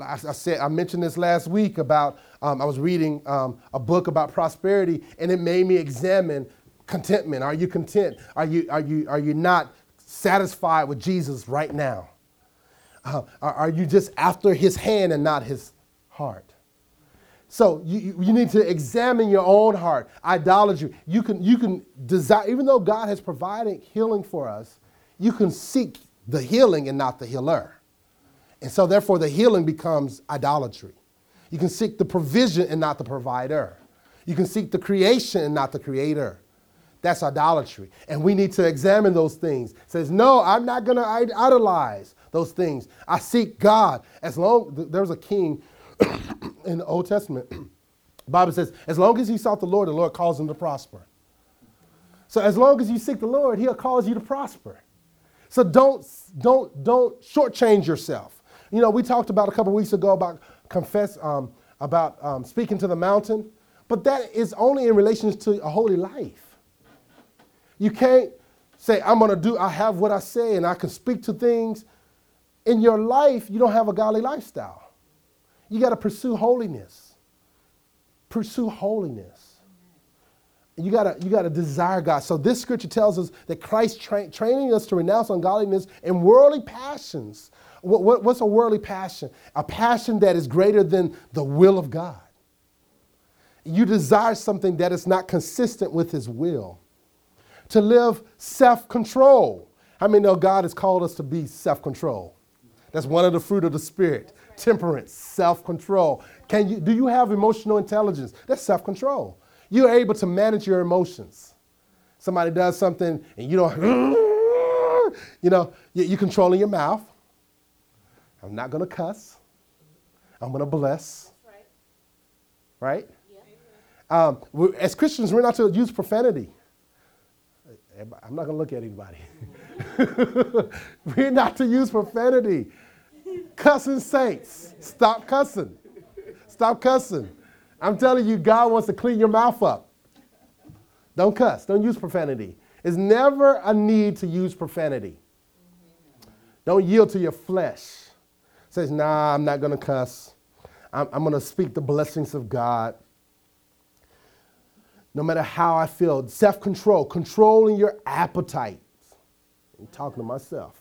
I, I said I mentioned this last week about um, I was reading um, a book about prosperity, and it made me examine contentment. Are you content? Are you are you are you not satisfied with Jesus right now? Uh, are, are you just after His hand and not His heart? So you, you need to examine your own heart. Idolatry. You can you can desire, even though God has provided healing for us, you can seek the healing and not the healer. And so therefore the healing becomes idolatry. You can seek the provision and not the provider. You can seek the creation and not the creator. That's idolatry. And we need to examine those things. It says, no, I'm not going to idolize those things. I seek God. As long there was a king in the Old Testament. Bible says, as long as he sought the Lord, the Lord calls him to prosper. So as long as you seek the Lord, he'll cause you to prosper. So don't don't don't shortchange yourself. You know, we talked about a couple weeks ago about confess um, about um, speaking to the mountain, but that is only in relation to a holy life. You can't say, I'm going to do, I have what I say and I can speak to things. In your life, you don't have a godly lifestyle. You got to pursue holiness. Pursue holiness. You gotta, you gotta desire God. So this scripture tells us that Christ tra- training us to renounce ungodliness and worldly passions. What, what, what's a worldly passion? A passion that is greater than the will of God. You desire something that is not consistent with His will to live self control. How many know God has called us to be self control? That's one of the fruit of the Spirit temperance, self control. Can you, do you have emotional intelligence? That's self control. You're able to manage your emotions. Somebody does something and you don't, you know, you're controlling your mouth. I'm not going to cuss. I'm going to bless. Right? right? Yeah. Um, as Christians, we're not to use profanity. I'm not going to look at anybody. We're not to use profanity. Cussing saints, stop cussing. Stop cussing. I'm telling you, God wants to clean your mouth up. Don't cuss. Don't use profanity. It's never a need to use profanity. Don't yield to your flesh. Says, nah, I'm not going to cuss. I'm, I'm going to speak the blessings of God no matter how I feel. Self control, controlling your appetite. I'm talking to myself.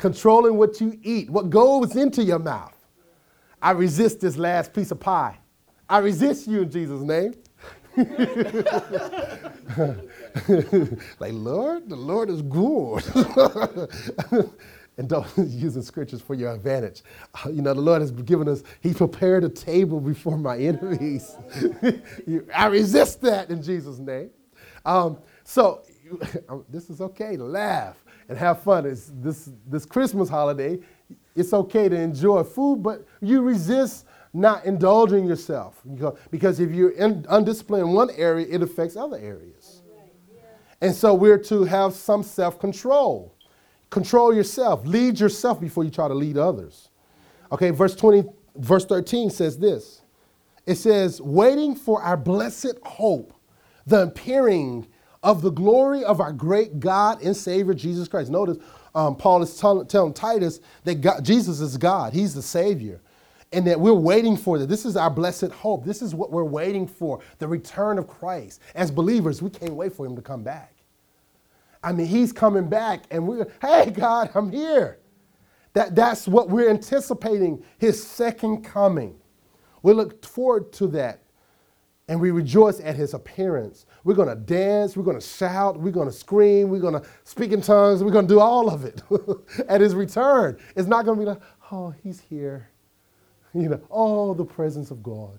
Controlling what you eat, what goes into your mouth. I resist this last piece of pie. I resist you in Jesus' name. like, Lord, the Lord is good. and don't the scriptures for your advantage. Uh, you know, the Lord has given us, He prepared a table before my enemies. I resist that in Jesus' name. Um, so this is okay laugh and have fun. It's this, this Christmas holiday, it's okay to enjoy food, but you resist not indulging yourself. Because if you're in, undisciplined in one area, it affects other areas. And so we're to have some self control. Control yourself. Lead yourself before you try to lead others. Okay, verse 20, verse 13 says this. It says, waiting for our blessed hope, the appearing of the glory of our great God and Savior Jesus Christ. Notice um, Paul is telling, telling Titus that God, Jesus is God, He's the Savior, and that we're waiting for that. This is our blessed hope. This is what we're waiting for the return of Christ. As believers, we can't wait for Him to come back. I mean, he's coming back, and we're, hey, God, I'm here. That, that's what we're anticipating, his second coming. We look forward to that, and we rejoice at his appearance. We're going to dance, we're going to shout, we're going to scream, we're going to speak in tongues, we're going to do all of it at his return. It's not going to be like, oh, he's here. You know, oh, the presence of God.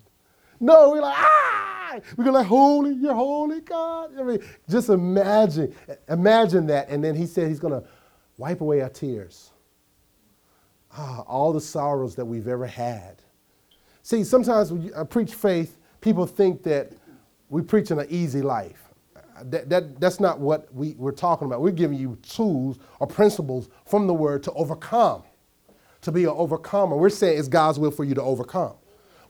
No, we're like, ah! We're gonna like, holy, you're holy, God. I mean, just imagine, imagine that. And then he said he's gonna wipe away our tears. Ah, all the sorrows that we've ever had. See, sometimes when I preach faith, people think that we're preaching an easy life. That, that, that's not what we, we're talking about. We're giving you tools or principles from the word to overcome, to be an overcomer. We're saying it's God's will for you to overcome.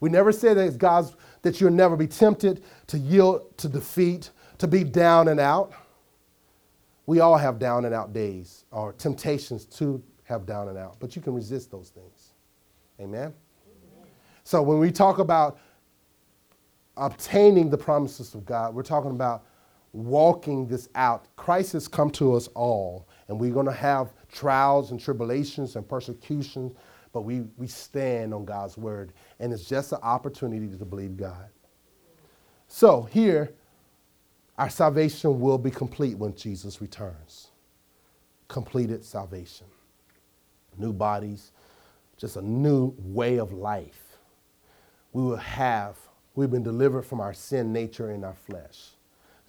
We never said that it's God's that you'll never be tempted to yield to defeat, to be down and out. We all have down and out days or temptations to have down and out, but you can resist those things. Amen? Amen. So when we talk about obtaining the promises of God, we're talking about walking this out. Christ has come to us all, and we're going to have trials and tribulations and persecutions but we, we stand on God's word. And it's just an opportunity to believe God. So here, our salvation will be complete when Jesus returns. Completed salvation. New bodies, just a new way of life. We will have, we've been delivered from our sin nature in our flesh.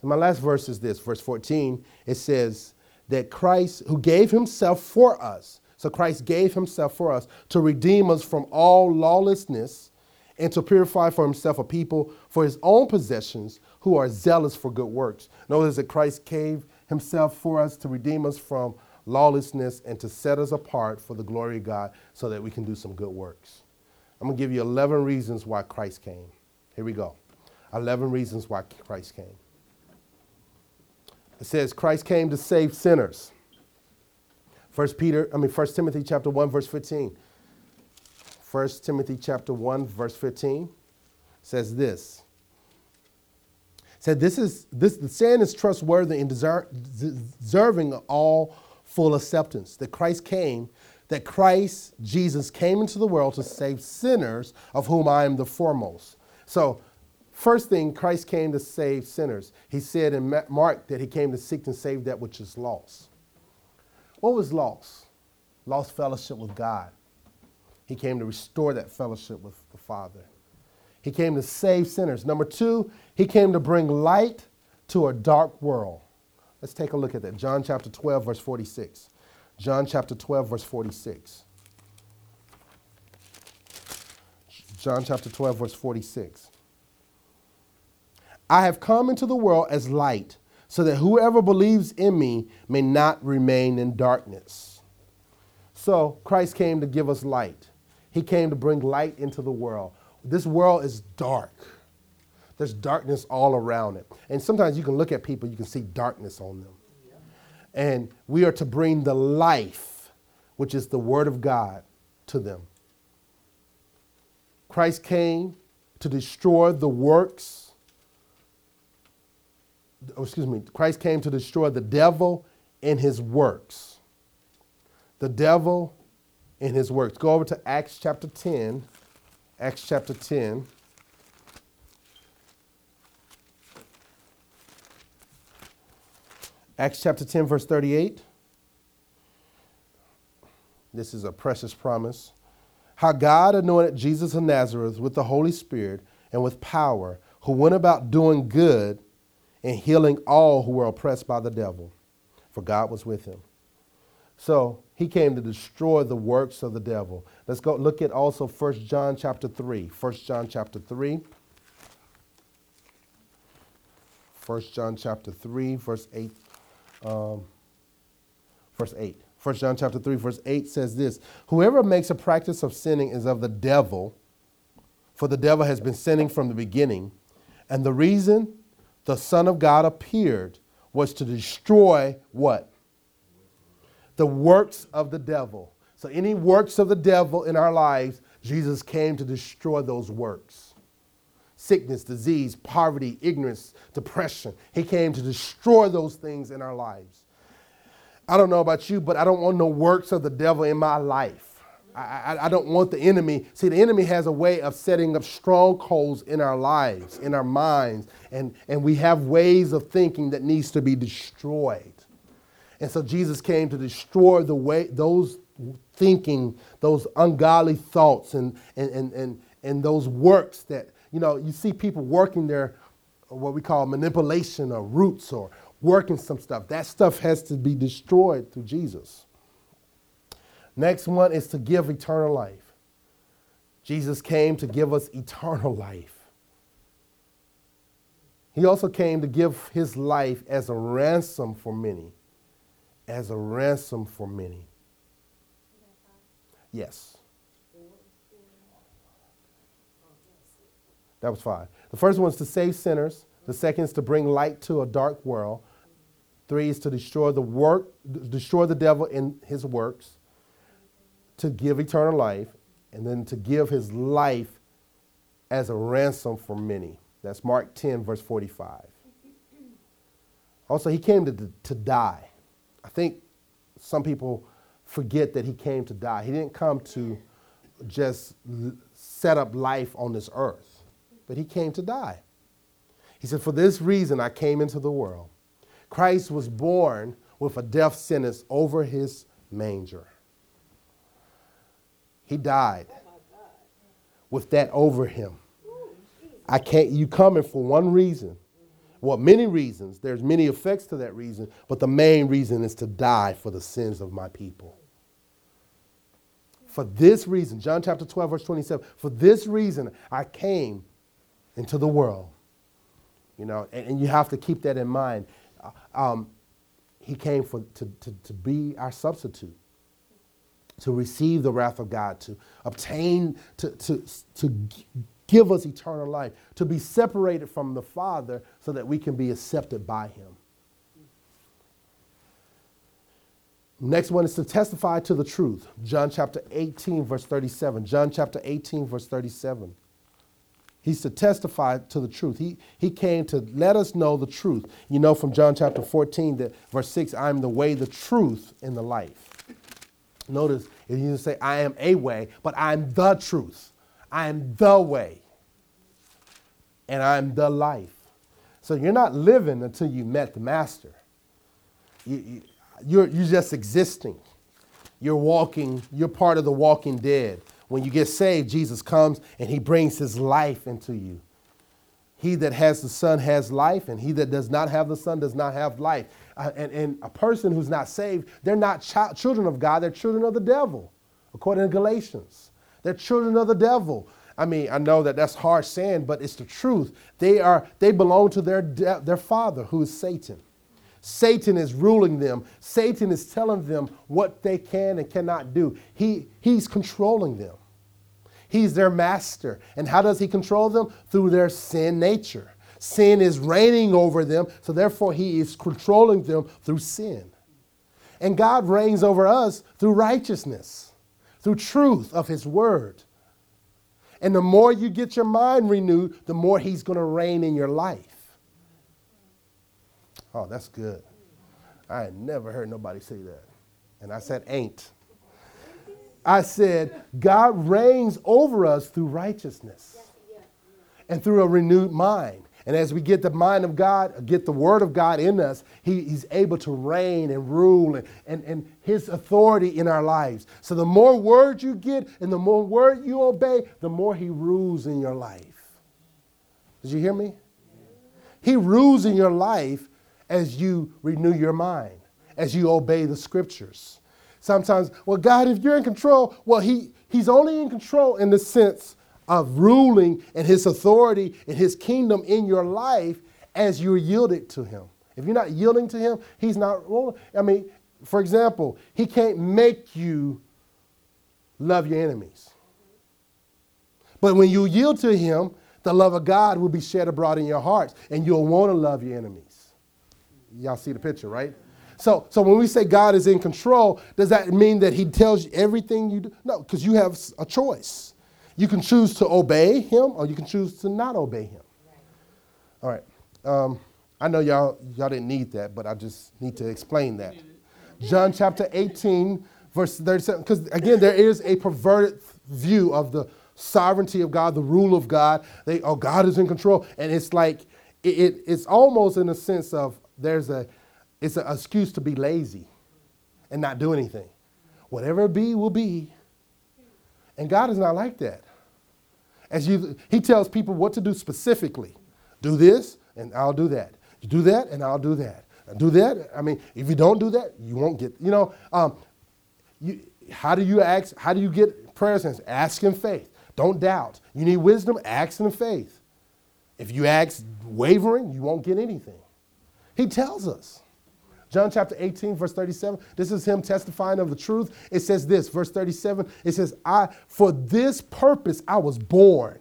And my last verse is this, verse 14. It says that Christ, who gave himself for us, so Christ gave himself for us to redeem us from all lawlessness and to purify for himself a people for his own possessions who are zealous for good works. Notice that Christ gave himself for us to redeem us from lawlessness and to set us apart for the glory of God so that we can do some good works. I'm going to give you 11 reasons why Christ came. Here we go. 11 reasons why Christ came. It says Christ came to save sinners. First Peter, I mean First Timothy chapter 1 verse 15. 1 Timothy chapter 1 verse 15 says this. said this is this the saying is trustworthy and deserving of all full acceptance that Christ came that Christ Jesus came into the world to save sinners of whom I am the foremost. So First thing, Christ came to save sinners. He said in Mark that he came to seek and save that which is lost. What was lost? Lost fellowship with God. He came to restore that fellowship with the Father. He came to save sinners. Number two, he came to bring light to a dark world. Let's take a look at that. John chapter 12, verse 46. John chapter 12, verse 46. John chapter 12, verse 46. I have come into the world as light, so that whoever believes in me may not remain in darkness. So Christ came to give us light. He came to bring light into the world. This world is dark. There's darkness all around it. And sometimes you can look at people, you can see darkness on them. And we are to bring the life, which is the Word of God, to them. Christ came to destroy the works. Oh, excuse me, Christ came to destroy the devil and his works. The devil in his works. Go over to Acts chapter 10. Acts chapter 10. Acts chapter 10, verse 38. This is a precious promise. How God anointed Jesus of Nazareth with the Holy Spirit and with power, who went about doing good and healing all who were oppressed by the devil, for God was with him. So he came to destroy the works of the devil. Let's go look at also 1 John chapter 3. 1 John chapter 3. 1 John chapter 3, verse 8. Um, verse 8. 1 John chapter 3, verse 8 says this Whoever makes a practice of sinning is of the devil, for the devil has been sinning from the beginning. And the reason the Son of God appeared was to destroy what? the works of the devil. So, any works of the devil in our lives, Jesus came to destroy those works. Sickness, disease, poverty, ignorance, depression. He came to destroy those things in our lives. I don't know about you, but I don't want no works of the devil in my life. I, I, I, don't want the enemy. See, the enemy has a way of setting up strongholds in our lives, in our minds, and, and we have ways of thinking that needs to be destroyed. And so Jesus came to destroy the way those thinking, those ungodly thoughts and, and, and, and, and those works that, you know, you see people working their what we call manipulation or roots or working some stuff. That stuff has to be destroyed through Jesus. Next one is to give eternal life. Jesus came to give us eternal life. He also came to give his life as a ransom for many as a ransom for many. Yes. That was five. The first one is to save sinners. The second is to bring light to a dark world. Three is to destroy the work, destroy the devil in his works, to give eternal life, and then to give his life as a ransom for many. That's Mark 10, verse 45. Also, he came to, to die. I think some people forget that he came to die. He didn't come to just set up life on this earth, but he came to die. He said, For this reason I came into the world. Christ was born with a death sentence over his manger. He died with that over him. I can't, you coming for one reason. Well, many reasons. There's many effects to that reason, but the main reason is to die for the sins of my people. For this reason, John chapter 12, verse 27, for this reason I came into the world. You know, and, and you have to keep that in mind. Um, he came for, to, to, to be our substitute, to receive the wrath of God, to obtain, to, to, to give us eternal life, to be separated from the Father so that we can be accepted by Him. Next one is to testify to the truth. John chapter 18, verse 37. John chapter 18, verse 37. He's to testify to the truth. He, he came to let us know the truth. You know from John chapter 14, that verse 6, I am the way, the truth, and the life. Notice, he didn't say, I am a way, but I'm the truth. I am the way. And I'm the life. So you're not living until you met the master. You, you, you're, you're just existing. You're walking, you're part of the walking dead. When you get saved, Jesus comes and he brings his life into you. He that has the Son has life, and he that does not have the Son does not have life. Uh, and, and a person who's not saved, they're not ch- children of God, they're children of the devil, according to Galatians. They're children of the devil. I mean, I know that that's harsh saying, but it's the truth. They are they belong to their de- their father, who is Satan. Satan is ruling them. Satan is telling them what they can and cannot do. He, he's controlling them. He's their master. And how does he control them? Through their sin nature. Sin is reigning over them, so therefore he is controlling them through sin. And God reigns over us through righteousness, through truth of his word. And the more you get your mind renewed, the more he's going to reign in your life. Oh, that's good. I had never heard nobody say that. And I said, ain't. I said, God reigns over us through righteousness and through a renewed mind. And as we get the mind of God, get the word of God in us, he, He's able to reign and rule and, and, and His authority in our lives. So the more word you get and the more word you obey, the more He rules in your life. Did you hear me? He rules in your life as you renew your mind, as you obey the scriptures sometimes, well, God, if you're in control, well, he, He's only in control in the sense of ruling and His authority and His kingdom in your life as you're yielded to Him. If you're not yielding to Him, He's not ruling. I mean, for example, He can't make you love your enemies. But when you yield to Him, the love of God will be shed abroad in your hearts, and you'll want to love your enemies. Y'all see the picture, right? So, so when we say God is in control, does that mean that He tells you everything you do? No, because you have a choice. You can choose to obey Him, or you can choose to not obey Him. All right. Um, I know y'all y'all didn't need that, but I just need to explain that. John chapter 18, verse 37. Because again, there is a perverted view of the sovereignty of God, the rule of God. They, oh, God is in control, and it's like it, it, it's almost in a sense of there's a it's an excuse to be lazy and not do anything. Whatever be will be. And God is not like that. As you, he tells people what to do specifically. Do this, and I'll do that. You do that, and I'll do that. Do that. I mean, if you don't do that, you won't get. You know, um, you, how do you ask? How do you get answered? Ask in faith. Don't doubt. You need wisdom. Ask in faith. If you ask wavering, you won't get anything. He tells us. John chapter 18, verse 37. This is him testifying of the truth. It says this, verse 37. It says, I for this purpose I was born.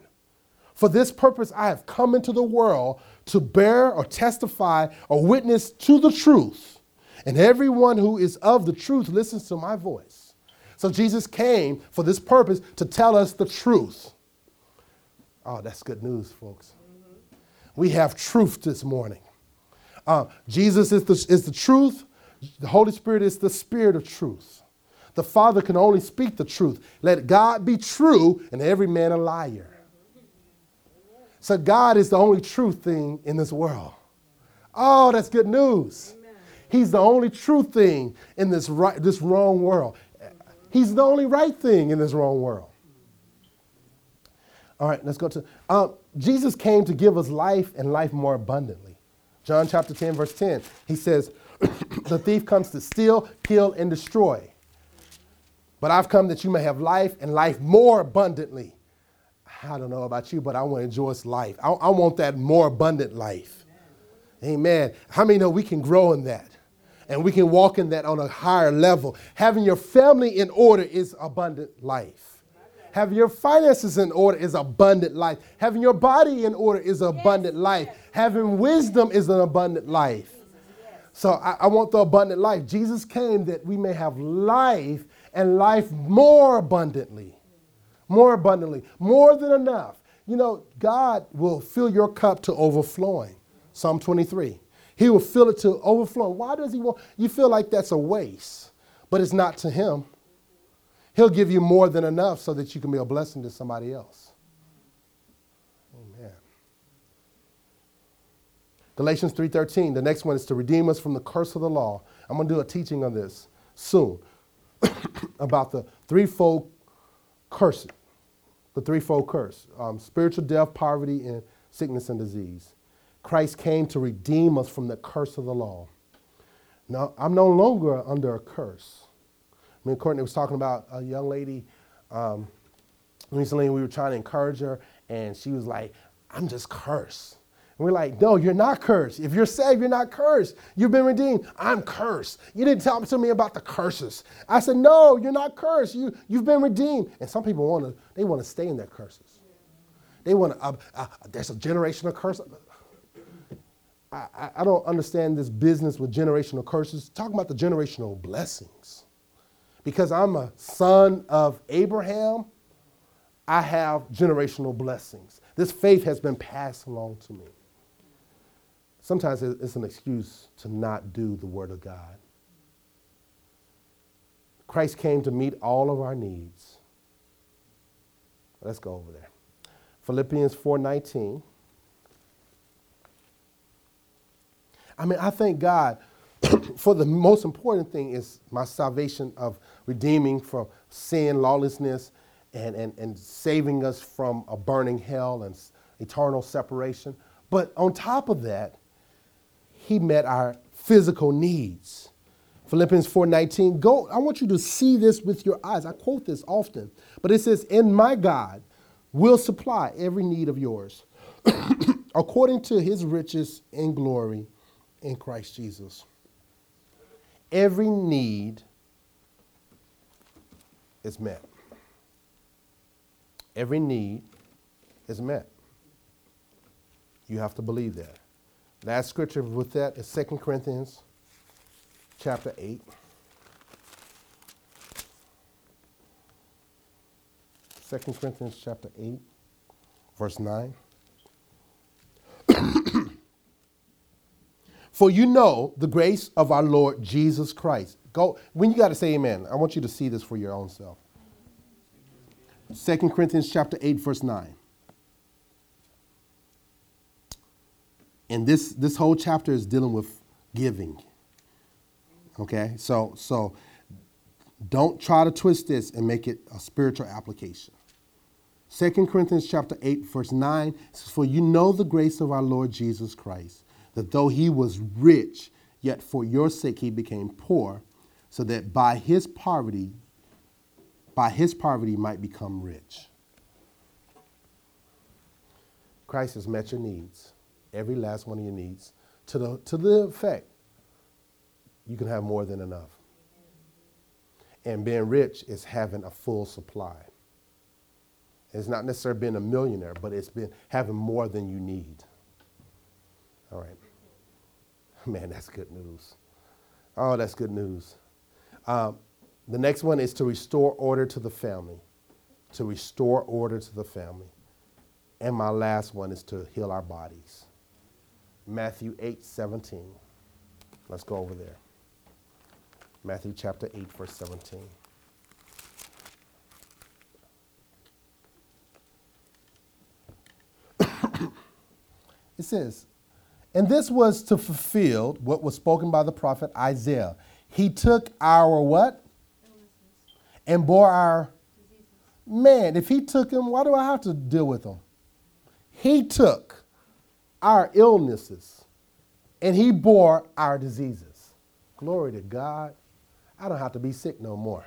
For this purpose I have come into the world to bear or testify or witness to the truth. And everyone who is of the truth listens to my voice. So Jesus came for this purpose to tell us the truth. Oh, that's good news, folks. We have truth this morning. Uh, Jesus is the, is the truth. The Holy Spirit is the spirit of truth. The Father can only speak the truth. Let God be true and every man a liar. So God is the only true thing in this world. Oh, that's good news. He's the only true thing in this right, this wrong world. He's the only right thing in this wrong world. All right, let's go to. Um, Jesus came to give us life and life more abundantly. John chapter 10, verse 10. He says, The thief comes to steal, kill, and destroy. But I've come that you may have life and life more abundantly. I don't know about you, but I want to enjoy this life. I, I want that more abundant life. Amen. How many know we can grow in that? And we can walk in that on a higher level. Having your family in order is abundant life. Having your finances in order is abundant life. Having your body in order is abundant life. Having wisdom is an abundant life. So I, I, want the abundant life. Jesus came that we may have life and life more abundantly. More abundantly. More than enough. You know, God will fill your cup to overflowing. Psalm 23. He will fill it to overflowing. Why does he want? You feel like that's a waste, but it's not to him. He'll give you more than enough so that you can be a blessing to somebody else. Amen. Galatians 3:13. The next one is to redeem us from the curse of the law. I'm going to do a teaching on this soon about the threefold curse. The threefold curse: um, spiritual death, poverty, and sickness and disease. Christ came to redeem us from the curse of the law. Now, I'm no longer under a curse. I Courtney was talking about a young lady um, recently, we were trying to encourage her, and she was like, I'm just cursed. And we're like, no, you're not cursed. If you're saved, you're not cursed. You've been redeemed. I'm cursed. You didn't tell to me about the curses. I said, no, you're not cursed. You, you've been redeemed. And some people want to, they want to stay in their curses. They want to, uh, uh, there's a generational curse. I, I don't understand this business with generational curses. Talking about the generational blessings. Because I'm a son of Abraham, I have generational blessings. This faith has been passed along to me. Sometimes it's an excuse to not do the Word of God. Christ came to meet all of our needs. Let's go over there. Philippians 4:19. I mean, I thank God for the most important thing is my salvation of redeeming from sin, lawlessness, and, and, and saving us from a burning hell and eternal separation. But on top of that, he met our physical needs. Philippians 4:19. Go, I want you to see this with your eyes. I quote this often, but it says, "In my God will supply every need of yours, according to his riches and glory in Christ Jesus. Every need is met. Every need is met. You have to believe that. Last scripture with that is 2 Corinthians chapter 8. Second Corinthians chapter 8, verse 9. For you know the grace of our Lord Jesus Christ. Go when you got to say amen. I want you to see this for your own self. 2 Corinthians chapter 8 verse 9. And this this whole chapter is dealing with giving. Okay? So so don't try to twist this and make it a spiritual application. 2 Corinthians chapter 8 verse 9 says for you know the grace of our Lord Jesus Christ that though he was rich, yet for your sake he became poor, so that by his poverty, by his poverty might become rich. Christ has met your needs, every last one of your needs, to the, to the effect you can have more than enough. And being rich is having a full supply. It's not necessarily being a millionaire, but it's been having more than you need. All right. Man, that's good news. Oh, that's good news. Uh, the next one is to restore order to the family. To restore order to the family. And my last one is to heal our bodies. Matthew 8 17. Let's go over there. Matthew chapter 8, verse 17. it says, And this was to fulfill what was spoken by the prophet Isaiah. He took our what? And bore our man. If he took him, why do I have to deal with him? He took our illnesses and he bore our diseases. Glory to God. I don't have to be sick no more.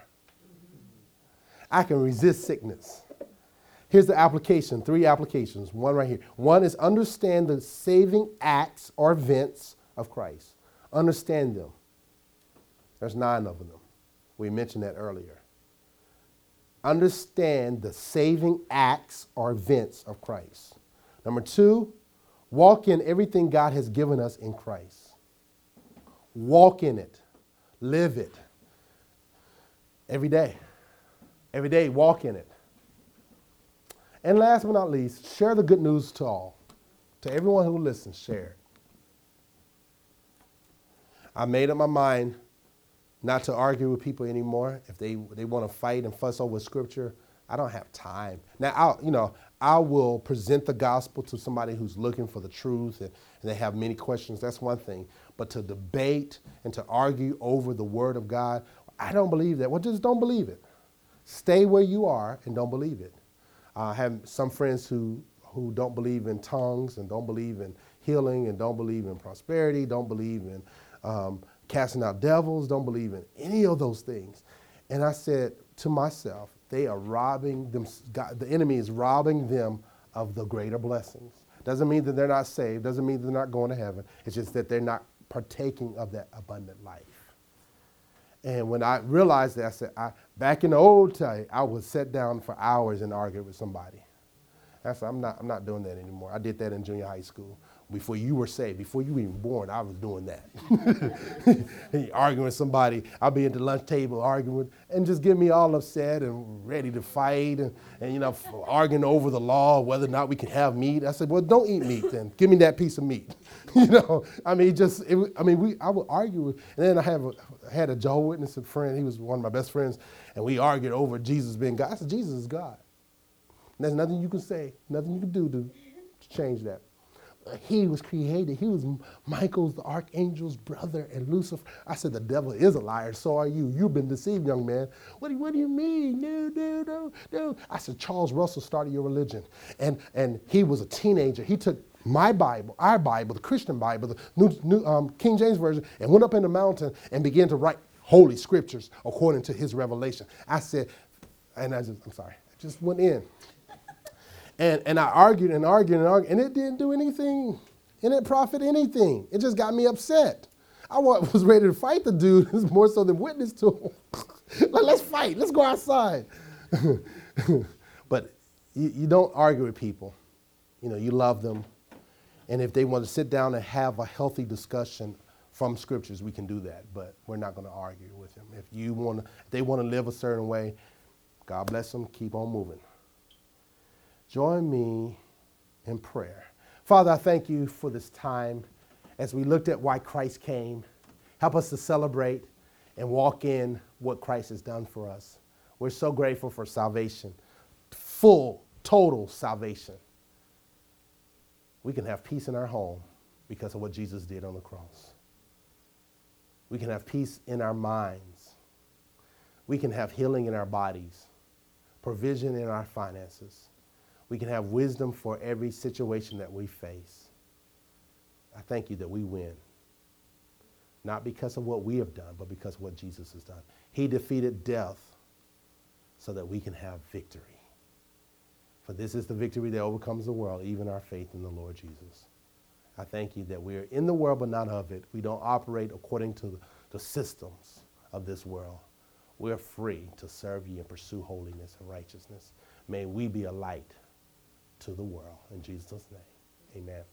I can resist sickness. Here's the application three applications. One right here. One is understand the saving acts or events of Christ. Understand them. There's nine of them. We mentioned that earlier. Understand the saving acts or events of Christ. Number two, walk in everything God has given us in Christ. Walk in it, live it every day. Every day, walk in it. And last but not least, share the good news to all. To everyone who listens, share it. I made up my mind not to argue with people anymore. If they, they want to fight and fuss over scripture, I don't have time. Now, I'll, you know, I will present the gospel to somebody who's looking for the truth and, and they have many questions. That's one thing. But to debate and to argue over the word of God, I don't believe that. Well, just don't believe it. Stay where you are and don't believe it. I have some friends who, who don't believe in tongues and don't believe in healing and don't believe in prosperity, don't believe in um, casting out devils, don't believe in any of those things. And I said to myself, they are robbing them, God, the enemy is robbing them of the greater blessings. Doesn't mean that they're not saved, doesn't mean they're not going to heaven. It's just that they're not partaking of that abundant life. And when I realized that, I said, I, back in the old time, I would sit down for hours and argue with somebody. I said, I'm not, I'm not doing that anymore. I did that in junior high school. Before you were saved, before you were even born, I was doing that. arguing with somebody, I'll be at the lunch table arguing and just get me all upset and ready to fight and, and you know, arguing over the law, whether or not we can have meat. I said, well, don't eat meat then. Give me that piece of meat. you know, I mean, just, it, I mean, we, I would argue. And then I have a, had a Jehovah Witness friend. He was one of my best friends. And we argued over Jesus being God. I said, Jesus is God. And there's nothing you can say, nothing you can do to change that he was created. He was Michael's, the archangel's brother, and Lucifer. I said, the devil is a liar. So are you. You've been deceived, young man. What do, what do you mean? No, no, no, no. I said, Charles Russell started your religion. And, and he was a teenager. He took my Bible, our Bible, the Christian Bible, the New, New um, King James Version, and went up in the mountain and began to write holy scriptures according to his revelation. I said, and I just, I'm sorry, I just went in. And, and I argued and argued and argued, and it didn't do anything. And it didn't profit anything. It just got me upset. I was ready to fight the dude more so than witness to him. like, let's fight. Let's go outside. but you, you don't argue with people. You know, you love them. And if they want to sit down and have a healthy discussion from scriptures, we can do that. But we're not going to argue with them. If you want they want to live a certain way, God bless them. Keep on moving. Join me in prayer. Father, I thank you for this time as we looked at why Christ came. Help us to celebrate and walk in what Christ has done for us. We're so grateful for salvation, full, total salvation. We can have peace in our home because of what Jesus did on the cross. We can have peace in our minds. We can have healing in our bodies, provision in our finances we can have wisdom for every situation that we face. I thank you that we win. Not because of what we have done, but because of what Jesus has done. He defeated death so that we can have victory. For this is the victory that overcomes the world, even our faith in the Lord Jesus. I thank you that we are in the world, but not of it. We don't operate according to the systems of this world. We're free to serve you and pursue holiness and righteousness. May we be a light to the world. In Jesus' name, amen.